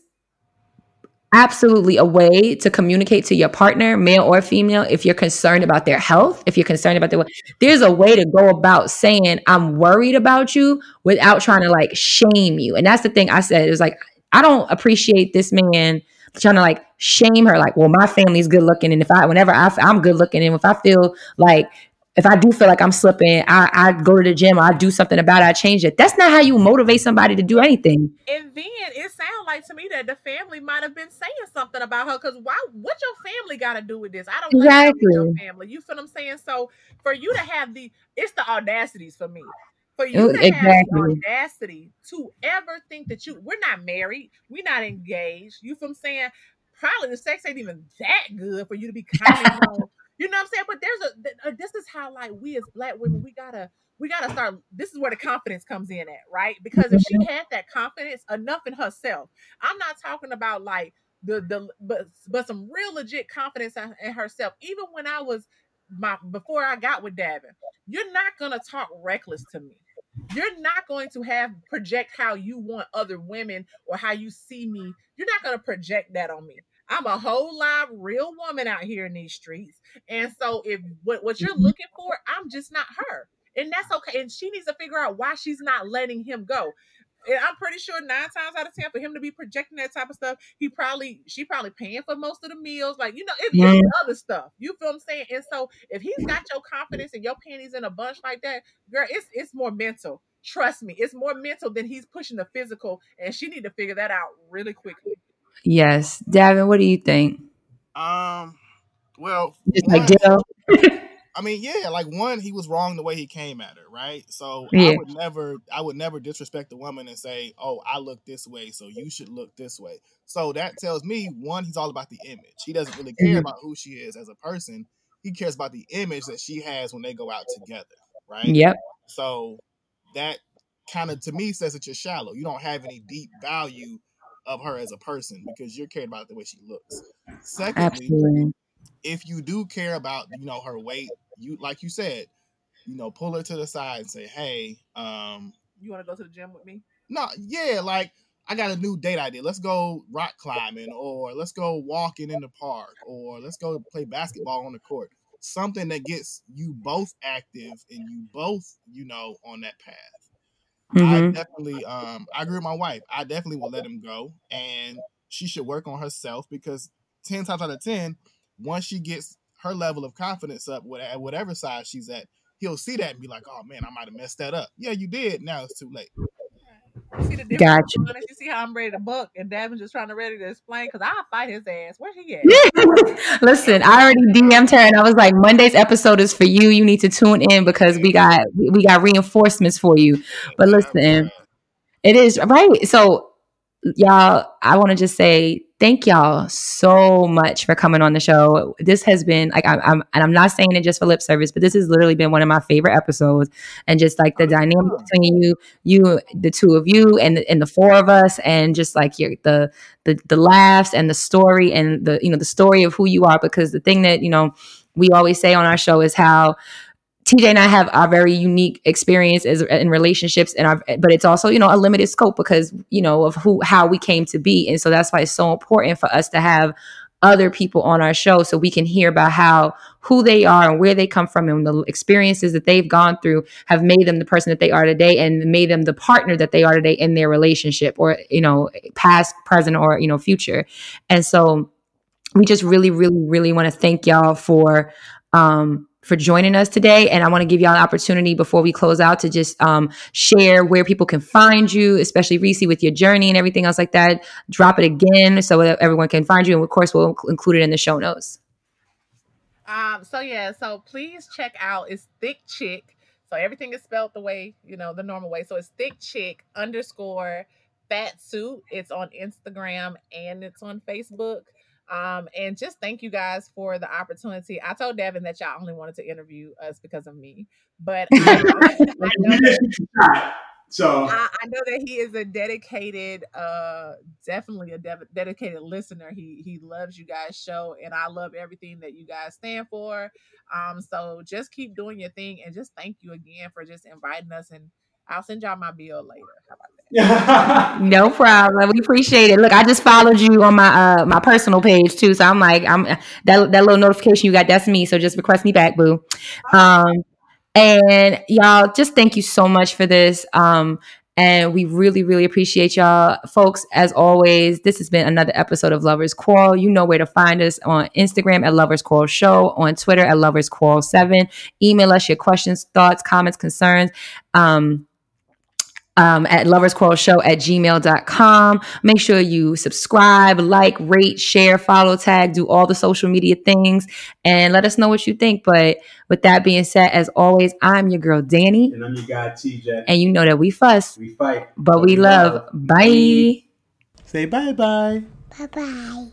absolutely a way to communicate to your partner, male or female, if you're concerned about their health, if you're concerned about their, there's a way to go about saying, I'm worried about you without trying to like shame you. And that's the thing I said. It was like, I don't appreciate this man trying to like shame her. Like, well, my family's good looking. And if I, whenever I, I'm good looking and if I feel like if I do feel like I'm slipping, I, I go to the gym, I do something about it, I change it. That's not how you motivate somebody to do anything. And then it sounds like to me that the family might have been saying something about her because why? What your family got to do with this? I don't like your Exactly. family. You feel what I'm saying? So for you to have the, it's the audacities for me. For you Oh, to have the exactly. audacity to ever think that you, we're not married, we're not engaged. You I'm saying? Probably the sex ain't even that good for you to be commenting on. [LAUGHS] You know what I'm saying? But there's a, uh, this is how like we as black women, we gotta we gotta start. This is where the confidence comes in at, right? Because if she had that confidence enough in herself, I'm not talking about like the the but but some real legit confidence in herself. Even when I was my before I got with Davin, you're not gonna talk reckless to me. You're not going to have project how you want other women or how you see me. You're not gonna project that on me. I'm a whole live real woman out here in these streets. And so if what, what you're mm-hmm. looking for, I'm just not her. And that's okay. And she needs to figure out why she's not letting him go. And I'm pretty sure nine times out of ten, for him to be projecting that type of stuff, he probably she probably paying for most of the meals. Like, you know, it, Yeah. other stuff. You feel what I'm saying? And so if he's got your confidence and your panties in a bunch like that, girl, it's it's more mental. Trust me, it's more mental than he's pushing the physical. And she need to figure that out really quickly. Yes. Davin, what do you think? Um, well, Just like one, Jill? [LAUGHS] I mean, yeah, like one, he was wrong the way he came at her, right? So Yeah. I would never, I would never disrespect a woman and say, "Oh, I look this way, so you should look this way." So that tells me one, he's all about the image. He doesn't really care Mhm. about who she is as a person. He cares about the image that she has when they go out together, right? Yep. So that kind of to me says that you're shallow. You don't have any deep value of her as a person because you're caring about the way she looks. Secondly, Absolutely. If you do care about you know her weight, you like you said, you know, pull her to the side and say, "Hey, um, You want to go to the gym with me? no, yeah, like I got a new date idea. Let's go rock climbing, or let's go walking in the park, or let's go play basketball on the court. Something that gets you both active and you both, you know, on that path. I Mhm. definitely, um, I agree with my wife. I definitely will let him go, and she should work on herself because ten times out of ten, once she gets her level of confidence up, at whatever size she's at, he'll see that and be like, "Oh man, I might have messed that up." Yeah, you did. Now it's too late. You see the difference? Gotcha. between? You see how I'm ready to buck and Davin's just trying to ready to explain because I'll fight his ass. Where he at? [LAUGHS] Listen, I already DM'd her and I was like, Monday's episode is for you. You need to tune in because we got we we got reinforcements for you. But listen. It is right. So, y'all, I want to just say thank y'all so much for coming on the show. This has been like I'm, I'm, and I'm not saying it just for lip service, but this has literally been one of my favorite episodes. And just like the oh, dynamic between you, you, the two of you, and and the four of us, and just like your the the the laughs and the story and the you know the story of who you are. Because the thing that you know we always say on our show is how TJ and I have our very unique experience as, in relationships, and but it's also you know a limited scope because you know of who how we came to be, and so that's why it's so important for us to have other people on our show so we can hear about how who they are and where they come from and the experiences that they've gone through have made them the person that they are today and made them the partner that they are today in their relationship or you know past present or you know future. And so we just really really really want to thank y'all for um for joining us today and i want to give y'all an opportunity before we close out to just um, share where people can find you especially reese with your journey and everything else like that drop it again so that everyone can find you and of course we'll include it in the show notes Um, so yeah, so please check out it's thick chick. So everything is spelled the way, you know, the normal way. So it's thick chick underscore fat suit. It's on Instagram and it's on Facebook. Um, and just thank you guys for the opportunity. I told Davin that y'all only wanted to interview us because of me, but I, [LAUGHS] I know that So I, I know that he is a dedicated, uh, definitely a de- dedicated listener. He he loves you guys' show, and I love everything that you guys stand for. Um, so just keep doing your thing, and just thank you again for just inviting us. And I'll send y'all my bill later. How about that? [LAUGHS] no problem. We appreciate it. Look i just followed you on my uh my personal page too so i'm like i'm that, that little notification you got that's me so just request me back boo. Um and y'all just thank you so much for this um and we really really appreciate y'all. Folks as always this has been another episode of lovers quarrel. You know where to find us on instagram at lovers quarrel show on twitter at lovers quarrel 7 email us your questions thoughts comments concerns. Um um, at loversquarrelshow at gmail.com. Make sure you subscribe, like, rate, share, follow, tag, do all the social media things, and let us know what you think. But with that being said, as always, I'm your girl, Danny, and I'm your guy TJ. and you know that we fuss, We fight, but we love. Bye. Say bye bye. Bye bye.